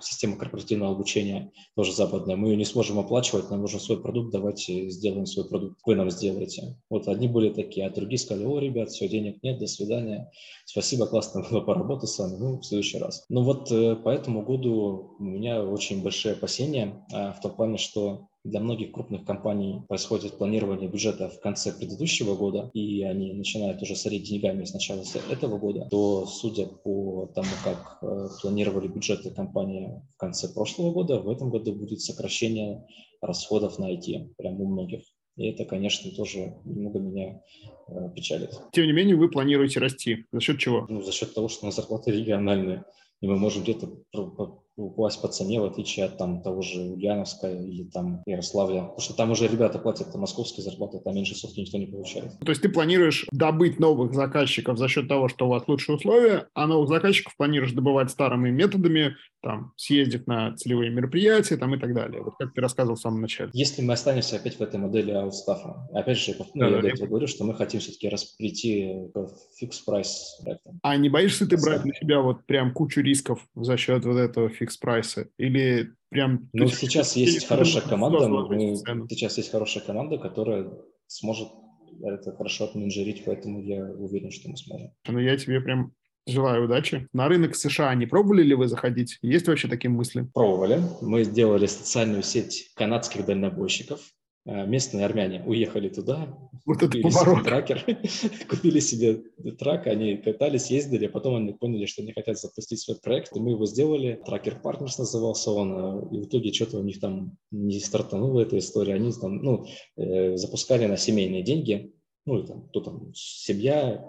система корпоративного обучения, тоже западная. Мы ее не сможем оплачивать, нам нужен свой продукт, давайте сделаем свой продукт, вы нам сделаете. Вот одни были такие, а другие сказали, о, ребят, все, денег нет, до свидания. Спасибо, классно *laughs* было поработать с вами, ну, в следующий раз. Ну вот э, по этому году у меня очень большие опасения а, в том плане, что Для многих крупных компаний происходит планирование бюджета в конце предыдущего года, и они начинают уже сорить деньгами с начала этого года, то, судя по тому, как э, планировали бюджеты компании в конце прошлого года, в этом году будет сокращение расходов на IT, прям у многих. И это, конечно, тоже немного меня э, печалит. Тем не менее, вы планируете расти. За счет чего? Ну, за счет того, что на зарплаты региональные и мы можем где-то упасть по цене, в отличие от там, того же Ульяновска или там Ярославля. Потому что там уже ребята платят московские зарплаты, там меньше сотки никто не получает. То есть ты планируешь добыть новых заказчиков за счет того, что у вас лучшие условия, а новых заказчиков планируешь добывать старыми методами, там, съездив на целевые мероприятия там, и так далее. Вот как ты рассказывал в самом начале. Если мы останемся опять в этой модели аутстафа, опять же, ну, да, я да, до этого говорю, что мы хотим все-таки расплети fix price проекта. А не боишься ты брать на себя вот прям кучу рисков за счет вот этого fix price а? Или прям... Ну, сейчас есть хорошая команда, мы, сейчас есть хорошая команда, которая сможет это хорошо отменеджерить, поэтому я уверен, что мы сможем. Ну, я тебе прям Желаю удачи. На рынок США не пробовали ли вы заходить? Есть вообще такие мысли? Пробовали. Мы сделали социальную сеть канадских дальнобойщиков. Э, местные армяне уехали туда, вот купили это себе тракер, *laughs* купили себе трак, они катались, ездили, а потом они поняли, что они хотят запустить свой проект, и мы его сделали. Тракер Partners назывался он, э, и в итоге что-то у них там не стартанула эта история, они там, ну, э, запускали на семейные деньги, ну, и там, кто там, семья,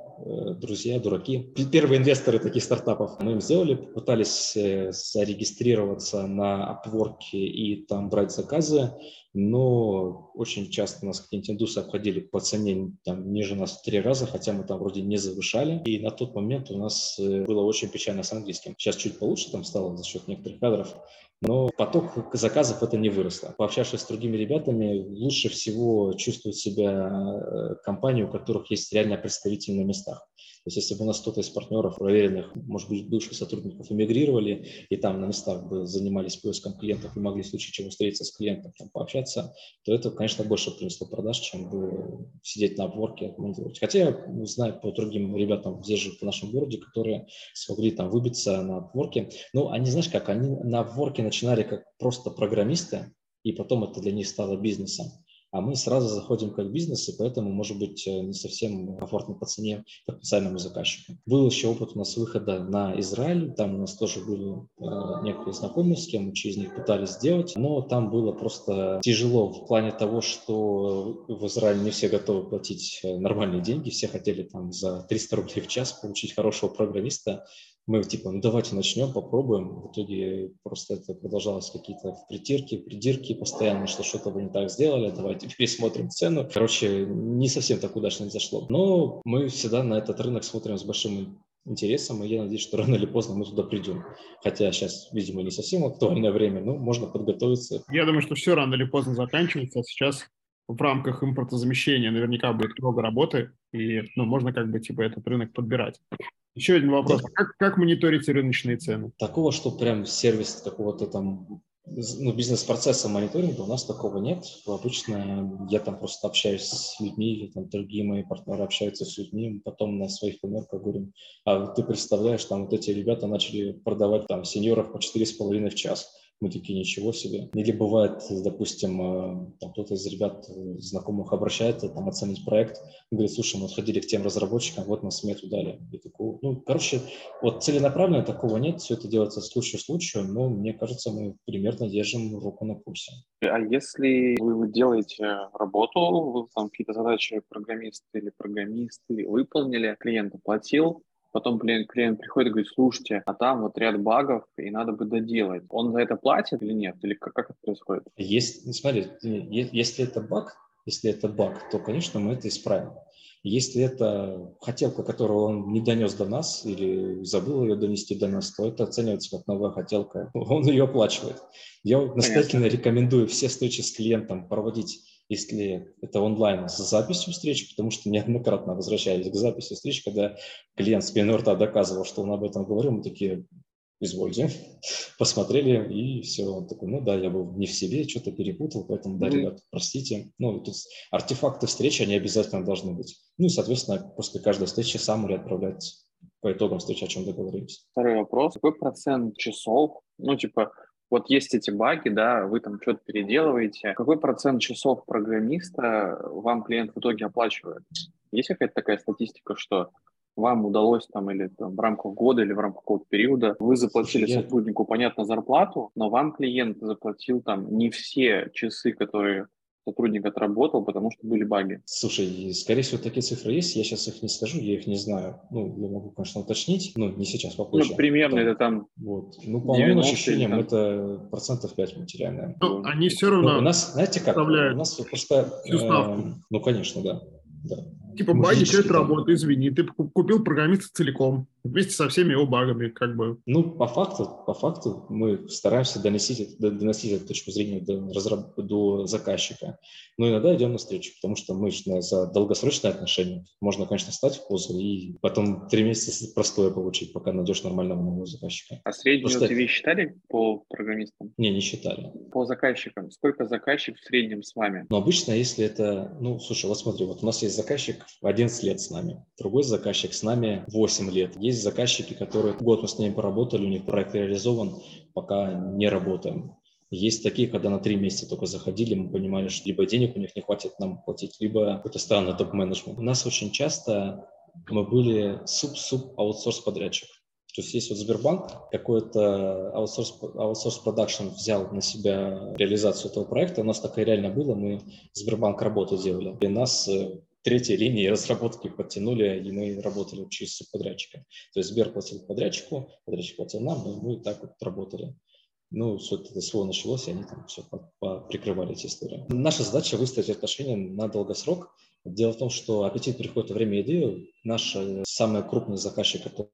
друзья, дураки. Первые инвесторы таких стартапов мы им сделали, пытались э, зарегистрироваться на Upwork и там брать заказы, но очень часто нас какие-нибудь индусы обходили по цене там, ниже нас в три раза, хотя мы там вроде не завышали. И на тот момент у нас э, было очень печально с английским. Сейчас чуть получше там стало за счет некоторых кадров, но поток заказов это не выросло. Пообщавшись с другими ребятами, лучше всего чувствует себя э, компании, у которых есть реально представители на местах. То есть если бы у нас кто-то из партнеров, проверенных, может быть, бывших сотрудников эмигрировали, и там на местах бы занимались поиском клиентов и могли в случае чего встретиться с клиентом, там, пообщаться, то это, конечно, больше принесло продаж, чем бы сидеть на обворке Хотя я знаю по другим ребятам здесь же, в нашем городе, которые смогли там выбиться на обворке. Ну, они, знаешь как, они на обворке начинали как просто программисты, и потом это для них стало бизнесом а мы сразу заходим как бизнес, и поэтому, может быть, э, не совсем комфортно по цене потенциальному заказчику. Был еще опыт у нас выхода на Израиль, там у нас тоже были э, некоторые знакомые, с кем мы через них пытались сделать, но там было просто тяжело в плане того, что в Израиле не все готовы платить э, нормальные деньги, все хотели там за 300 рублей в час получить хорошего программиста, мы типа, ну давайте начнем, попробуем. В итоге просто это продолжалось какие-то притирки, придирки постоянно, что что-то вы не так сделали, давайте *laughs* пересмотрим цену. Короче, не совсем так удачно не зашло. Но мы всегда на этот рынок смотрим с большим интересом, и я надеюсь, что рано или поздно мы туда придем. Хотя сейчас, видимо, не совсем актуальное время, но можно подготовиться. Я думаю, что все рано или поздно заканчивается, а сейчас в рамках импортозамещения наверняка будет много работы, и ну, можно как бы типа этот рынок подбирать. Еще один вопрос. Да. Как, как мониторите рыночные цены? Такого, что прям сервис какого-то там ну, бизнес-процесса мониторинга у нас такого нет. Обычно я там просто общаюсь с людьми, или там другие мои партнеры общаются с людьми, потом на своих планерках говорим, а ты представляешь, там вот эти ребята начали продавать там сеньоров по 4,5 в час мы такие, ничего себе. Или бывает, допустим, э, там кто-то из ребят э, знакомых обращается, там оценить проект, говорит, слушай, мы отходили к тем разработчикам, вот нас смету дали. И такого, ну, короче, вот целенаправленно такого нет, все это делается случай в случаю, но мне кажется, мы примерно держим руку на пульсе. А если вы делаете работу, вы там какие-то задачи программисты или программисты выполнили, клиент оплатил, Потом клиент, клиент приходит и говорит, слушайте, а там вот ряд багов, и надо бы доделать. Он за это платит или нет? Или как, как это происходит? Есть, ну, смотри, если это баг, если это баг, то, конечно, мы это исправим. Если это хотелка, которую он не донес до нас или забыл ее донести до нас, то это оценивается как новая хотелка. Он ее оплачивает. Я настоятельно рекомендую все встречи с клиентом проводить если это онлайн с записью встречи, потому что неоднократно возвращались к записи встреч, когда клиент с пеной рта доказывал, что он об этом говорил, мы такие, извольте, *laughs* посмотрели, и все. Он такой, ну да, я был не в себе, что-то перепутал, поэтому, да, ребят, простите. Ну, тут артефакты встречи, они обязательно должны быть. Ну и, соответственно, после каждой встречи сам или отправлять по итогам встречи, о чем договорились. Второй вопрос. Какой процент часов, ну, типа, вот есть эти баги, да, вы там что-то переделываете. Какой процент часов программиста вам клиент в итоге оплачивает? Есть какая-то такая статистика, что вам удалось там или там, в рамках года или в рамках какого-то периода, вы заплатили Слушай, сотруднику, понятно, зарплату, но вам клиент заплатил там не все часы, которые сотрудник отработал, потому что были баги. Слушай, скорее всего, такие цифры есть. Я сейчас их не скажу, я их не знаю. Ну, я могу, конечно, уточнить, но не сейчас, попозже. Ну, примерно там, это там Вот. Ну, по моим ощущениям, там... это процентов 5 материальное. Ну, они все равно... Ну, у нас, знаете как, у нас просто... Э, ну, конечно, да. да. Типа баги часть работы, извини, ты купил программиста целиком, вместе со всеми его багами, как бы. Ну, по факту, по факту мы стараемся доносить, доносить эту точку зрения до, разраб, до заказчика. Но иногда идем навстречу, потому что мы же за долгосрочные отношения. Можно, конечно, стать в позу и потом три месяца простое получить, пока найдешь нормального нового заказчика. А среднюю Просто... CV считали по программистам? Не, не считали. По заказчикам. Сколько заказчик в среднем с вами? Ну, обычно, если это... Ну, слушай, вот смотри, вот у нас есть заказчик, 11 лет с нами. Другой заказчик с нами 8 лет. Есть заказчики, которые год мы с ними поработали, у них проект реализован, пока не работаем. Есть такие, когда на три месяца только заходили, мы понимали, что либо денег у них не хватит нам платить, либо какой-то странный топ-менеджмент. У нас очень часто мы были суп-суп аутсорс подрядчик. То есть есть вот Сбербанк, какой-то аутсорс, аутсорс продакшн взял на себя реализацию этого проекта. У нас такое реально было, мы Сбербанк работу делали. И нас э, третьей линии разработки подтянули, и мы работали через субподрядчика. То есть Сбер платил подрядчику, подрядчик платил нам, и мы так вот работали. Ну, все это СВО началось, и они там все прикрывали эти истории. Наша задача выстроить отношения на долгосрок. Дело в том, что аппетит приходит во время еды. Наш э, самый крупный заказчик, который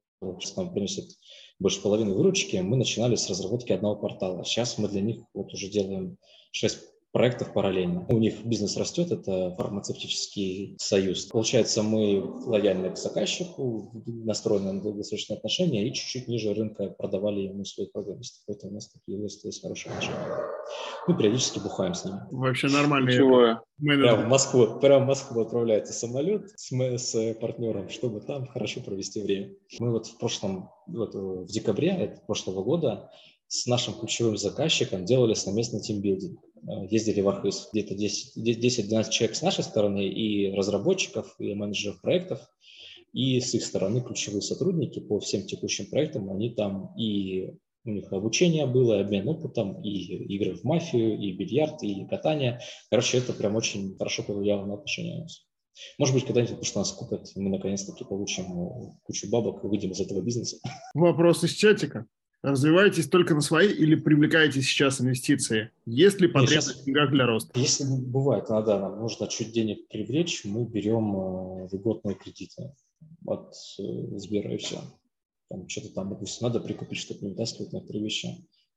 нам приносит больше половины выручки, мы начинали с разработки одного портала. Сейчас мы для них вот уже делаем 6 проектов параллельно. У них бизнес растет, это фармацевтический союз. Получается, мы лояльны к заказчику, настроены на долгосрочные отношения и чуть-чуть ниже рынка продавали ему своих программистов. Поэтому у нас такие есть хорошие отношения. Мы периодически бухаем с ними. Вообще нормально. Чего? Прямо в Москву, прямо в Москву отправляется самолет с, с партнером, чтобы там хорошо провести время. Мы вот в прошлом, вот в декабре прошлого года с нашим ключевым заказчиком делали совместный тимбилдинг. Э, ездили в Архыз. Где-то 10-12 человек с нашей стороны и разработчиков, и менеджеров проектов. И с их стороны ключевые сотрудники по всем текущим проектам, они там и у них обучение было, и обмен опытом, и игры в мафию, и бильярд, и катание. Короче, это прям очень хорошо повлияло на отношения у нас. Может быть, когда-нибудь, потому что нас купят, мы наконец-таки получим кучу бабок и выйдем из этого бизнеса. Вопрос из чатика. Развиваетесь только на свои или привлекаете сейчас инвестиции? Есть ли потребность сейчас, в деньгах для роста? Если бывает, иногда нам нужно чуть денег привлечь, мы берем э, льготные кредиты от э, Сбера и все. Там что-то там, допустим, надо прикупить, чтобы не вытаскивать некоторые вещи.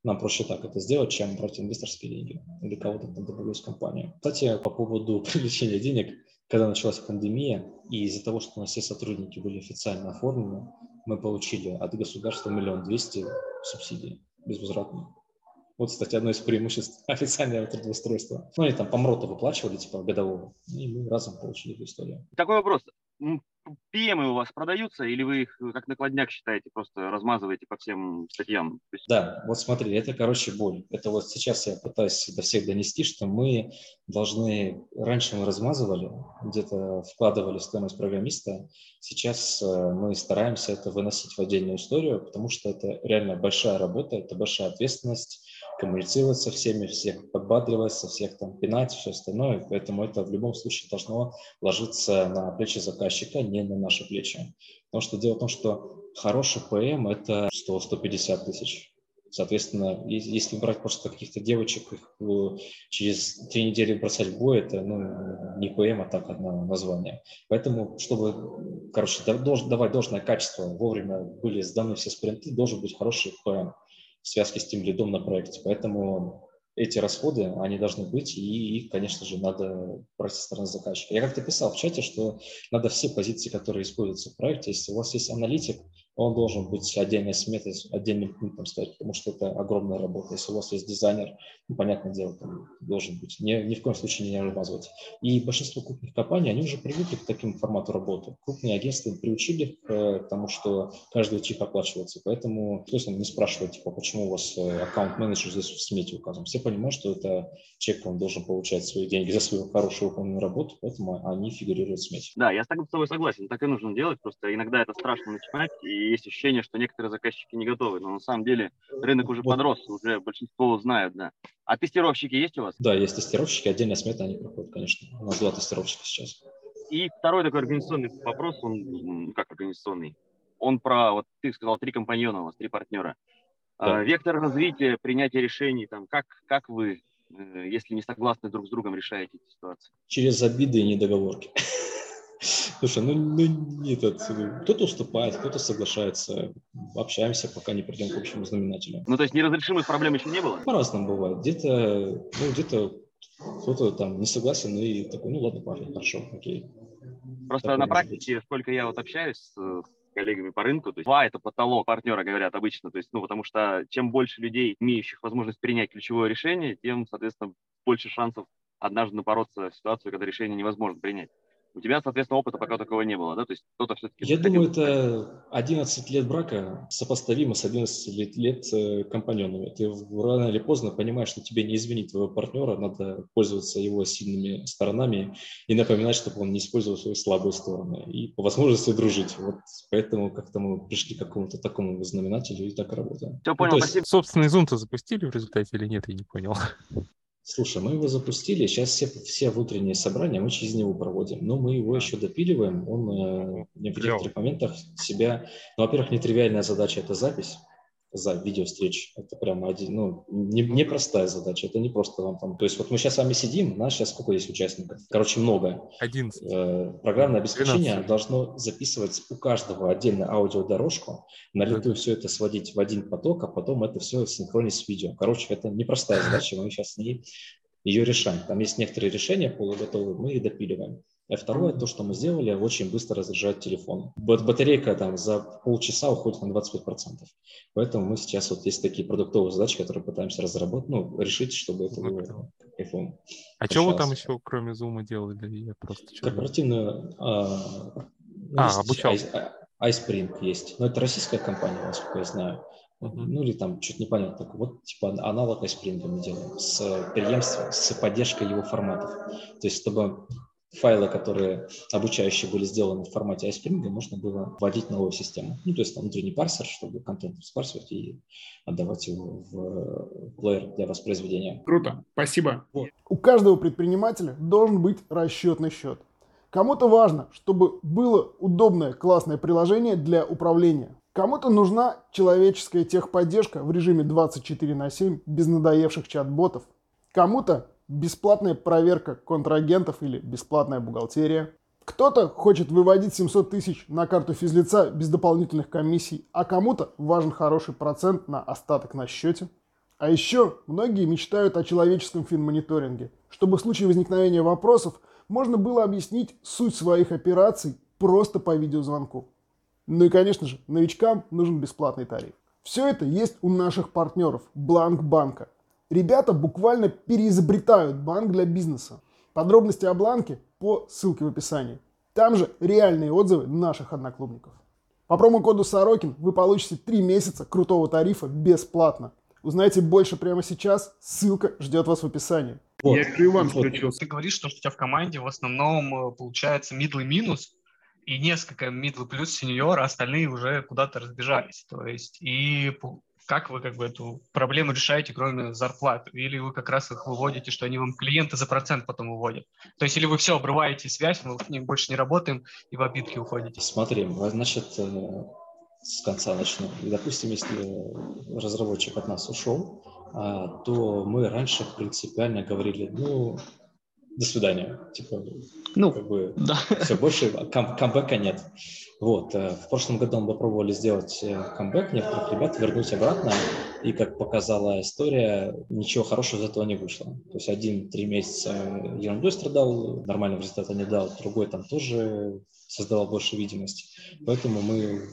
Нам проще так это сделать, чем брать инвесторские деньги или кого-то там добавить в компанию. Кстати, по поводу *laughs* привлечения денег, когда началась пандемия, и из-за того, что у нас все сотрудники были официально оформлены, мы получили от государства миллион двести субсидий безвозвратно. Вот, кстати, одно из преимуществ *laughs* официального трудоустройства. Ну, они там по МРОТу выплачивали, типа, годового, и мы разом получили эту историю. Такой вопрос. ПМы у вас продаются, или вы их как накладняк считаете, просто размазываете по всем статьям? Есть... Да, вот смотри, это, короче, боль. Это вот сейчас я пытаюсь до всех донести, что мы должны... Раньше мы размазывали, где-то вкладывали стоимость программиста. Сейчас э, мы стараемся это выносить в отдельную историю, потому что это реально большая работа, это большая ответственность, коммуницировать со всеми, всех подбадривать, со всех там пинать, все остальное. Поэтому это в любом случае должно ложиться на плечи заказчика, не на наши плечи. Потому что дело в том, что хороший ПМ – это 100-150 тысяч. Соответственно, если брать просто каких-то девочек, их э, через три недели бросать в бой, это ну, не ПМ, а так одно название. Поэтому, чтобы, короче, давать должное качество, вовремя были сданы все спринты, должен быть хороший ПМ в связке с тем лидом на проекте. Поэтому эти расходы, они должны быть, и их, конечно же, надо брать со стороны заказчика. Я как-то писал в чате, что надо все позиции, которые используются в проекте, если у вас есть аналитик, он должен быть отдельной сметой, отдельным пунктом стоять, потому что это огромная работа. Если у вас есть дизайнер, ну, понятное дело, там должен быть. Ни, ни в коем случае не размазывать. И большинство крупных компаний, они уже привыкли к такому формату работы. Крупные агентства приучили к тому, что каждый чих оплачивается. Поэтому то есть не спрашивает, типа, почему у вас э, аккаунт-менеджер здесь в смете указан. Все понимают, что это человек, он должен получать свои деньги за свою хорошую выполненную работу, поэтому они фигурируют в смете. Да, я с тобой согласен, так и нужно делать. Просто иногда это страшно начинать, и есть ощущение, что некоторые заказчики не готовы. Но на самом деле рынок уже вот. подрос, уже большинство знают, да. А тестировщики есть у вас? Да, есть тестировщики, отдельная смета они проходят, конечно. У нас два тестировщика сейчас. И второй такой организационный вопрос, он как организационный? Он про, вот ты сказал, три компаньона у вас, три партнера. Да. А, вектор развития, принятия решений, там, как, как вы, э, если не согласны друг с другом, решаете эти ситуации? Через обиды и недоговорки. Слушай, ну, ну этот, кто-то уступает, кто-то соглашается, общаемся, пока не придем к общему знаменателю. Ну, то есть неразрешимых проблем еще не было? По-разному бывает. Где-то, ну, где-то кто-то там не согласен и такой, ну, ладно, парень, хорошо, окей. Просто Такое на практике, сколько я вот общаюсь с коллегами по рынку, то есть два – это потолок партнера, говорят обычно, то есть, ну, потому что чем больше людей, имеющих возможность принять ключевое решение, тем, соответственно, больше шансов однажды напороться в ситуацию, когда решение невозможно принять. У тебя, соответственно, опыта пока такого не было, да? То есть кто-то все-таки... Я думаю, это 11 лет брака сопоставимо с 11 лет, лет э, компаньонами. Ты рано или поздно понимаешь, что тебе не извинить твоего партнера, надо пользоваться его сильными сторонами и напоминать, чтобы он не использовал свои слабые стороны. И по возможности дружить. Вот поэтому как-то мы пришли к какому-то такому знаменателю и так работаем. Все, понял, ну, есть... спасибо. Собственный зум-то запустили в результате или нет, я не понял. Слушай, мы его запустили, сейчас все, все внутренние собрания мы через него проводим, но мы его еще допиливаем, он э, в некоторых моментах себя, ну, во-первых, нетривиальная задача – это запись, за видеовстреч. Это прямо один, ну, не, не простая задача, это не просто вам там. То есть вот мы сейчас с вами сидим, у нас сейчас сколько есть участников? Короче, много. 11. Э, программное обеспечение 12. должно записывать у каждого отдельно аудиодорожку, на лету все это сводить в один поток, а потом это все синхронить с видео. Короче, это непростая *laughs* задача, мы сейчас с ней ее решаем. Там есть некоторые решения полуготовые, мы их допиливаем. А второе, то, что мы сделали, очень быстро разряжает телефон. Батарейка там за полчаса уходит на 25%. Поэтому мы сейчас вот есть такие продуктовые задачи, которые пытаемся разработать, ну, решить, чтобы это было iPhone. А что вы там еще, кроме Zoom, делали? Я просто Корпоративную... А, а обучал. iSpring есть. Но это российская компания, насколько я знаю. Uh-huh. Ну или там что-то непонятно. Вот типа аналог iSpring мы делаем с преемством, с поддержкой его форматов. То есть чтобы файлы, которые обучающие были сделаны в формате iSpring, можно было вводить новую систему. Ну, то есть там внутренний парсер, чтобы контент спарсивать и отдавать его в плеер для воспроизведения. Круто, спасибо. Вот. У каждого предпринимателя должен быть расчетный счет. Кому-то важно, чтобы было удобное, классное приложение для управления. Кому-то нужна человеческая техподдержка в режиме 24 на 7 без надоевших чат-ботов. Кому-то бесплатная проверка контрагентов или бесплатная бухгалтерия. Кто-то хочет выводить 700 тысяч на карту физлица без дополнительных комиссий, а кому-то важен хороший процент на остаток на счете. А еще многие мечтают о человеческом финмониторинге, чтобы в случае возникновения вопросов можно было объяснить суть своих операций просто по видеозвонку. Ну и, конечно же, новичкам нужен бесплатный тариф. Все это есть у наших партнеров Бланк Банка – Ребята буквально переизобретают банк для бизнеса. Подробности о бланке по ссылке в описании. Там же реальные отзывы наших одноклубников. По промокоду Сорокин вы получите 3 месяца крутого тарифа бесплатно. Узнайте больше прямо сейчас. Ссылка ждет вас в описании. Вот. Я и вам включился. Ты говоришь, что у тебя в команде в основном э, получается middle минус и несколько middle плюс сеньор, а остальные уже куда-то разбежались. То есть и как вы как бы эту проблему решаете, кроме зарплат? Или вы как раз их выводите, что они вам клиенты за процент потом выводят? То есть или вы все, обрываете связь, мы с ним больше не работаем и в обидки уходите? Смотри, значит, э, с конца начну. И, допустим, если разработчик от нас ушел, а, то мы раньше принципиально говорили, ну, до свидания. Типа, ну, как бы да. все, больше кам камбэка нет. Вот. Э, в прошлом году мы попробовали сделать э, камбэк некоторых ребят, вернуть обратно. И, как показала история, ничего хорошего из этого не вышло. То есть один три месяца ерундой страдал, нормального результата не дал, другой там тоже создавал больше видимости. Поэтому мы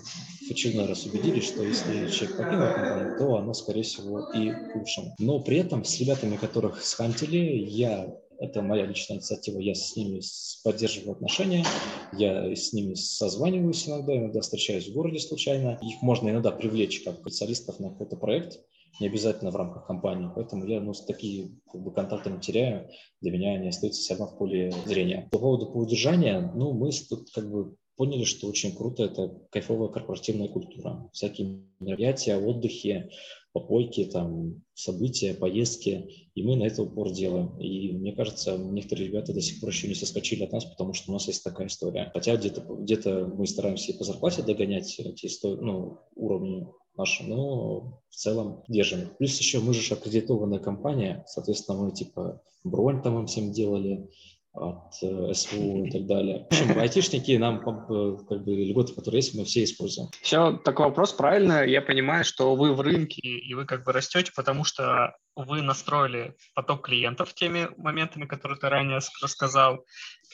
в очередной раз убедились, что если человек покинул компанию, то оно, скорее всего, и к лучшему. Но при этом с ребятами, которых схантили, я это моя личная инициатива, я с ними поддерживаю отношения, я с ними созваниваюсь иногда, иногда встречаюсь в городе случайно. Их можно иногда привлечь как специалистов на какой-то проект, не обязательно в рамках компании. Поэтому я ну, такие как бы, контакты не теряю. Для меня они остаются все равно в поле зрения. По поводу по удержания, ну, мы тут как бы поняли, что очень круто это кайфовая корпоративная культура. Всякие мероприятия, отдыхи, попойки, там, события, поездки, и мы на это упор делаем. И мне кажется, некоторые ребята до сих пор еще не соскочили от нас, потому что у нас есть такая история. Хотя где-то где, -то, мы стараемся и по зарплате догонять эти истории, ну, уровни наши, но в целом держим. Плюс еще мы же аккредитованная компания, соответственно, мы типа бронь там им всем делали, от э, СВУ и так далее. В общем, айтишники нам э, как бы льготы, которые есть, мы все используем. Все, такой вопрос правильно. Я понимаю, что вы в рынке и вы как бы растете, потому что вы настроили поток клиентов теми моментами, которые ты ранее рассказал.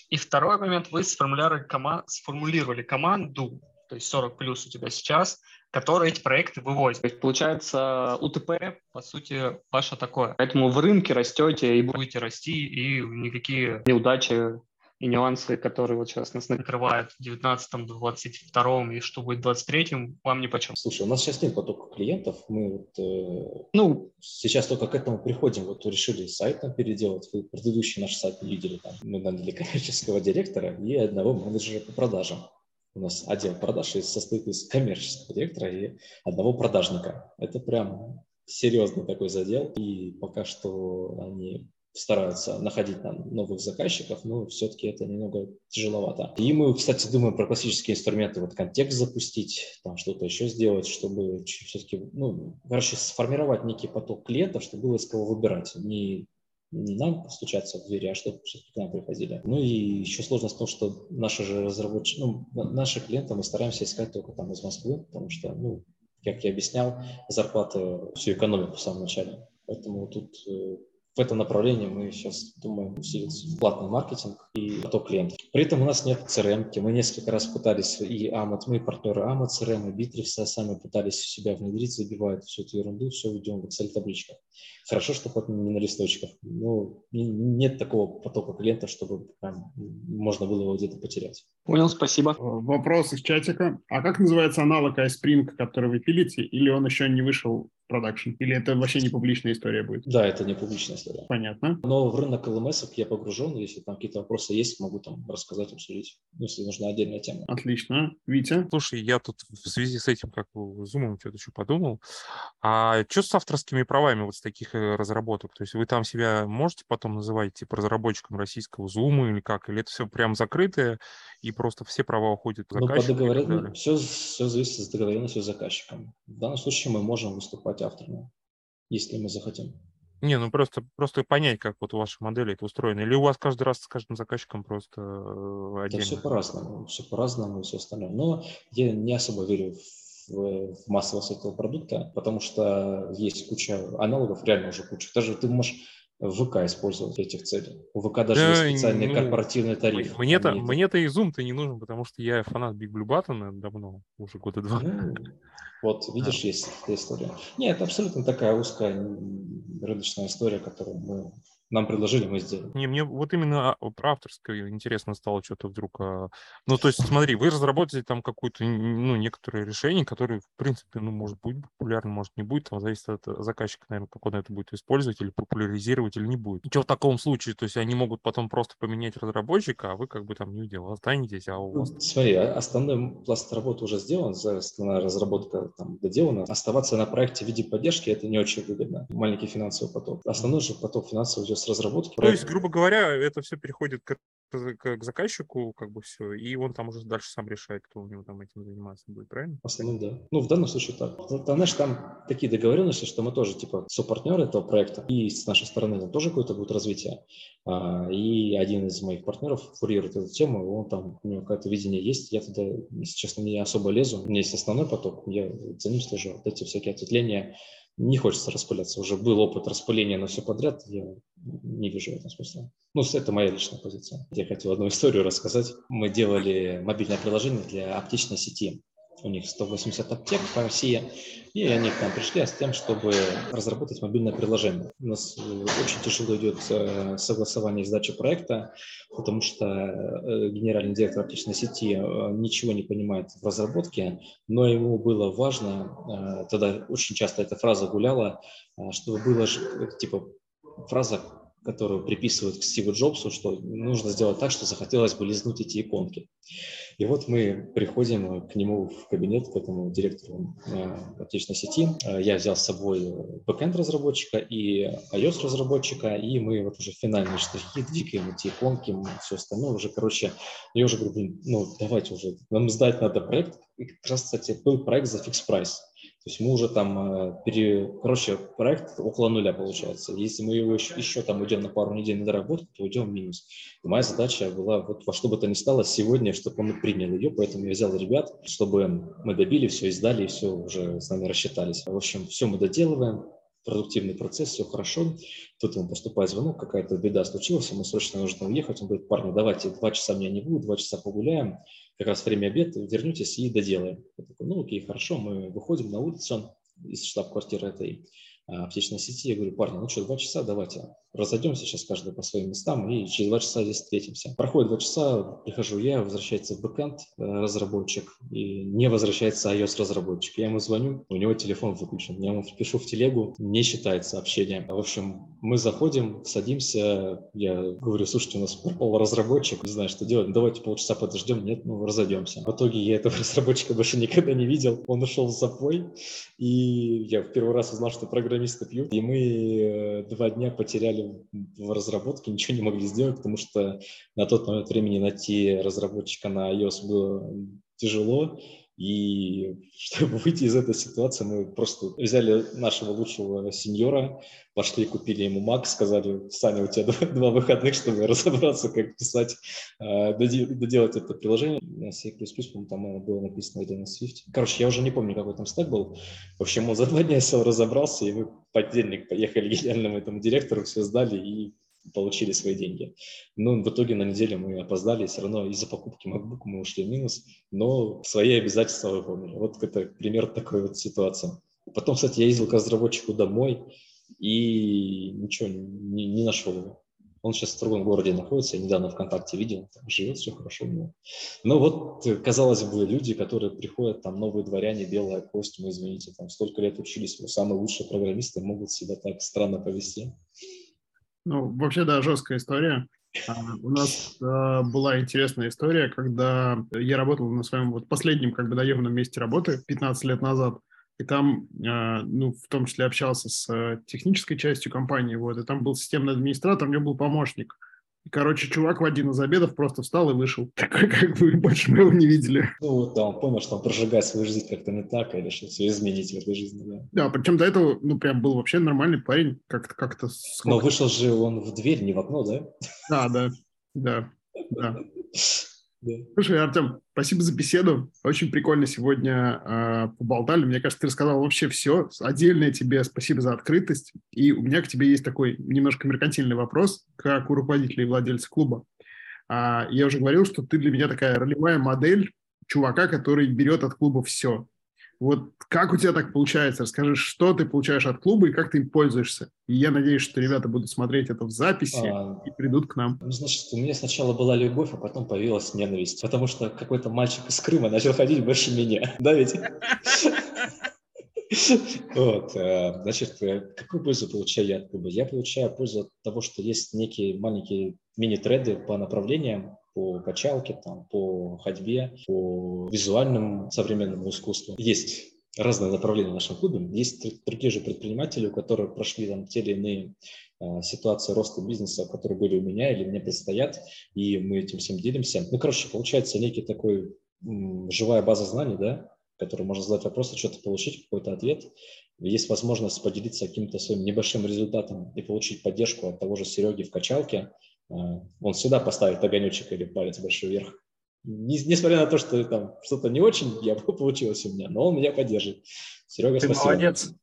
И второй момент, вы сформулировали, команд, сформулировали команду, то есть 40 плюс у тебя сейчас, которые эти проекты вывозят. То есть, получается, УТП, по сути, ваше такое. Поэтому в рынке растете и будете расти, и никакие неудачи и нюансы, которые вот сейчас нас накрывают в 19-м, 22-м и что будет в 23-м, вам ни почем. Слушай, у нас сейчас нет потока клиентов, мы вот, э, ну, сейчас только к этому приходим, вот решили сайт там переделать, вы предыдущий наш сайт видели, там, мы наняли коммерческого директора и одного менеджера по продажам. У нас отдел продаж состоит из коммерческого директора и одного продажника. Это прям серьезный такой задел, и пока что они стараются находить нам новых заказчиков, но все-таки это немного тяжеловато. И мы, кстати, думаем про классические инструменты, вот контекст запустить, там что-то еще сделать, чтобы все-таки, ну, короче, сформировать некий поток клиентов, чтобы было из кого выбирать. Не не нам постучаться в двери, а чтобы к нам приходили. Ну и еще сложность в том, что наши же разработчики, ну, наши клиенты мы стараемся искать только там из Москвы, потому что, ну, как я объяснял, зарплаты всю экономику в самом начале. Поэтому тут э, в этом направлении мы сейчас думаем усилить платный маркетинг и поток клиентов. При этом у нас нет CRM. -ки. Мы несколько раз пытались и Amazon, мы партнеры Amazon, CRM и Bittrex сами пытались в себя внедрить, забивают всю эту ерунду, все ведем в Excel-табличках. Хорошо, что хоть не на листочках. Но нет такого потока клиентов, чтобы прям, можно было его где-то потерять. Понял, спасибо. Вопрос из чатика. А как называется аналог iSpring, который вы пилите, или он еще не вышел продакшн? Или это вообще не публичная история будет? Да, это не публичная история. Понятно. Но в рынок LMS я погружен. Если там какие-то вопросы есть, могу там рассказать, обсудить, если нужна отдельная тема. Отлично. Витя? Слушай, я тут в связи с этим, как Zoom, что-то еще подумал. А что с авторскими правами вот с таких э, разработок? То есть вы там себя можете потом называть типа разработчиком российского Zoom или как? Или это все прям закрытое и просто все права уходят в Ну, по договорен... все, все зависит от договоренности с заказчиком. В данном случае мы можем выступать авторами, если мы захотим. Не, ну просто, просто понять, как вот у вашей модели это устроено. Или у вас каждый раз с каждым заказчиком просто отдельно? Да все по-разному, все по-разному и все остальное. Но я не особо верю в, в массовость этого продукта, потому что есть куча аналогов, реально уже куча. Даже ты можешь ВК использовать этих целей. У ВК даже да, есть специальный ну, корпоративный тариф. Мне-то, мне-то и Zoom-то не нужен, потому что я фанат Big Blue Button давно, уже года два. Ну, вот, *laughs* видишь, а. есть эта история. Нет, это абсолютно такая узкая рыночная история, которую мы нам предложили, мы сделали. Не, мне вот именно а, про авторское интересно стало что-то вдруг. А, ну, то есть, смотри, вы разработали там какое-то, ну, некоторое решение, которое, в принципе, ну, может быть популярно, может не будет, там зависит от заказчика, наверное, как он это будет использовать или популяризировать, или не будет. И что в таком случае? То есть они могут потом просто поменять разработчика, а вы как бы там не удел, останетесь, а у вас... Ну, смотри, основной пласт работы уже сделан, основная разработка там доделана. Оставаться на проекте в виде поддержки это не очень выгодно. Маленький финансовый поток. Основной же поток финансовый с разработки. То есть, грубо говоря, это все переходит к, к, к заказчику, как бы все, и он там уже дальше сам решает, кто у него там этим заниматься будет, правильно? В основном, да. Ну, в данном случае так. Там, знаешь, там такие договоренности, что мы тоже, типа, сопартнеры этого проекта, и с нашей стороны там тоже какое-то будет развитие. А, и один из моих партнеров фурирует эту тему, он там, у него какое-то видение есть, я туда, если честно, не особо лезу. У меня есть основной поток, я за ним слежу. Вот эти всякие ответвления не хочется распыляться. Уже был опыт распыления на все подряд, я не вижу в этом смысла. Ну, это моя личная позиция. Я хотел одну *laughs* историю рассказать. Мы делали мобильное приложение для аптечной сети у них 180 аптек по России, и они к нам пришли с тем, чтобы разработать мобильное приложение. У нас э, очень тяжело идет э, согласование и сдача проекта, потому что э, генеральный директор аптечной сети ничего не понимает в разработке, но ему было важно, тогда очень часто эта фраза гуляла, чтобы было типа фраза которую приписывают к Стиву Джобсу, что нужно сделать так, что захотелось бы лизнуть эти иконки. И вот мы приходим к нему в кабинет, к этому директору э, аптечной сети. Э, я взял с собой backend разработчика и iOS разработчика, и мы вот уже финальные штрихи двигаем эти иконки, все остальное уже, короче, я уже говорю, блин, ну давайте уже, нам сдать надо проект. И как раз, кстати, был проект за фикс прайс. То есть мы уже там, э, пере... короче, проект около нуля получается. Если мы его еще, еще там уйдем на пару недель на доработку, то уйдем в минус. И моя задача была вот во что бы то ни стало сегодня, чтобы он принял ее, поэтому я взял ребят, чтобы мы добили все, издали, и все уже с нами рассчитались. В общем, все мы доделываем, продуктивный процесс, все хорошо. Тут ему поступает звонок, какая-то беда случилась, ему срочно нужно уехать. Он говорит, парни, давайте два часа меня не будет, два часа погуляем как раз время обеда, вернетесь и доделаем. Я такой, ну окей, хорошо, мы выходим на улицу из штаб-квартиры этой а, аптечной сети. Я говорю, парни, ну что, два часа, давайте разойдемся сейчас каждый по своим местам и через два часа здесь встретимся. Проходит два часа, прихожу я, возвращается бэкэнд э, разработчик и не возвращается iOS разработчик. Я ему звоню, у него телефон выключен. Я ему пишу в телегу, не считает сообщение. В общем, мы заходим, садимся, я говорю, слушайте, у нас пропал разработчик, не знаю, что делать, давайте полчаса подождем, нет, ну разойдемся. В итоге я этого *laughs* разработчика больше никогда не видел, он ушел в запой, и я в первый раз узнал, что программисты пьют, и мы э, два дня потеряли в разработке, ничего не могли сделать, потому что на тот момент времени найти разработчика на iOS было тяжело, и *laughs* чтобы выйти из этой ситуации, мы просто взяли нашего лучшего сеньора, пошли, купили ему Mac, сказали, Саня, у тебя *laughs* два, выходных, чтобы разобраться, как писать, э, доделать это приложение. На C++, по-моему, там было написано это на Swift. Короче, я уже не помню, какой там стек был. В общем, он за два дня *laughs* сел, разобрался, и мы понедельник поехали к гениальному этому директору, все сдали, и получили свои деньги. Но в итоге на неделю мы опоздали, все равно из-за покупки MacBook мы ушли в минус, но свои обязательства выполнили. Вот это пример такой вот ситуации. Потом, кстати, я ездил к разработчику домой и ничего не, не нашел его. Он сейчас в другом городе находится, я недавно ВКонтакте видел, там живет, все хорошо у него. Но вот, казалось бы, люди, которые приходят, там, новые дворяне, белая кость, мы, извините, там, столько лет учились, самые лучшие программисты могут себя так странно повести. Ну, вообще, да, жесткая история. А, у нас а, была интересная история, когда я работал на своем вот последнем как бы наемном месте работы 15 лет назад, и там, а, ну, в том числе общался с технической частью компании, вот, и там был системный администратор, у него был помощник. И, короче, чувак в один из обедов просто встал и вышел. *laughs* Такой, как бы, больше мы его не видели. Ну, вот, да, он понял, что он прожигает свою жизнь как-то не так, или что все изменить в этой жизни, да. Да, причем до этого, ну, прям был вообще нормальный парень, как-то... как-то Но вышел же он в дверь, не в окно, да? Да, да, да, да. *laughs* Да. Слушай, Артем, спасибо за беседу. Очень прикольно сегодня э, поболтали. Мне кажется, ты рассказал вообще все. Отдельное тебе спасибо за открытость. И у меня к тебе есть такой немножко меркантильный вопрос, как у руководителя и владельца клуба. А, я уже говорил, что ты для меня такая ролевая модель чувака, который берет от клуба все. Вот как у тебя так получается? Расскажи, что ты получаешь от клуба и как ты им пользуешься. И я надеюсь, что ребята будут смотреть это в записи а, и придут к нам. Ну, значит, у меня сначала была любовь, а потом появилась ненависть. Потому что какой-то мальчик из Крыма начал ходить больше меня. *laughs* Да ведь? *laughs* Вот, э, значит, э, какую пользу получаю я от клуба? Я получаю пользу от того, что есть некие маленькие мини-треды по направлениям, по качалке, там, по ходьбе, по визуальному современному искусству. Есть разные направления в нашем клубе. Есть другие же предприниматели, у которых прошли там те или иные э, ситуации роста бизнеса, которые были у меня или мне предстоят, и мы этим всем делимся. Ну, короче, получается некий такой м, живая база знаний, да, которой можно задать вопрос, что-то получить, какой-то ответ. Есть возможность поделиться каким-то своим небольшим результатом и получить поддержку от того же Сереги в качалке, он всегда поставит огонечек или палец большой вверх. Несмотря на то, что там что-то не очень я *laughs* получилось у меня, но он меня поддержит. Серега, Ты спасибо. молодец.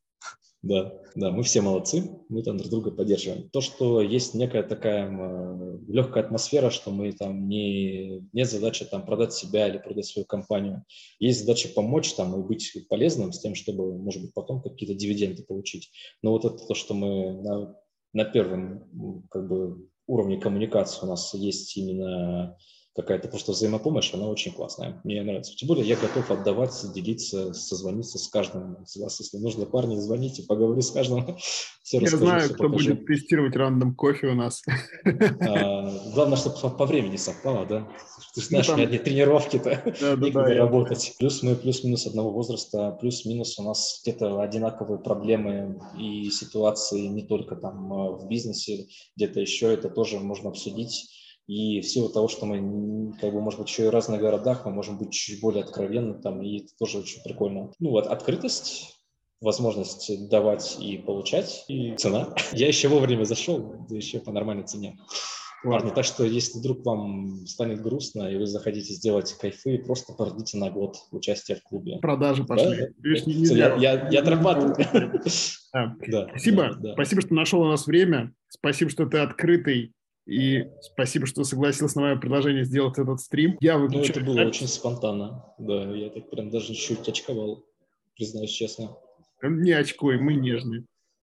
Да, да, мы все молодцы, мы там друг друга поддерживаем. То, что есть некая такая э, легкая атмосфера, что мы там не, нет задачи там продать себя или продать свою компанию. Есть задача помочь там и быть полезным с тем, чтобы, может быть, потом какие-то дивиденды получить. Но вот это то, что мы на, на первом как бы уровне коммуникации у нас есть именно какая-то просто взаимопомощь, она очень классная. Мне нравится. Тем более я готов отдавать, делиться, созвониться с каждым из вас. Если нужно, парни, звоните, поговори с каждым. *laughs* Все я расскажу, знаю, кто покажу. будет тестировать рандом кофе у нас. А, *laughs* главное, чтобы по, времени совпало, да? Ты же знаешь, ну, там... у меня тренировки-то *laughs* да, да, да, работать. Плюс мы плюс-минус одного возраста, плюс-минус у нас где-то одинаковые проблемы и ситуации не только там э, в бизнесе, где-то еще это тоже можно обсудить и в силу того, что мы, как бы, может быть, еще и в разных городах, мы можем быть чуть более откровенны там, и это тоже очень прикольно. Ну вот, открытость, возможность давать и получать, и цена. *laughs* Я еще вовремя зашел, да еще по нормальной цене. Парни, так что если вдруг вам станет грустно, и вы захотите сделать кайфы, просто продите на год участие в клубе. Продажи пошли. Да? Видишь, не, я, я, я отрабатываю. *laughs* Да, Спасибо. Да, да. Спасибо, что нашел у нас время. Спасибо, что ты открытый и спасибо, что согласился на мое предложение сделать этот стрим. Я выключаю. Ну, это было очень спонтанно. Да, я так прям даже чуть очковал, признаюсь честно. Не очкой, мы нежные.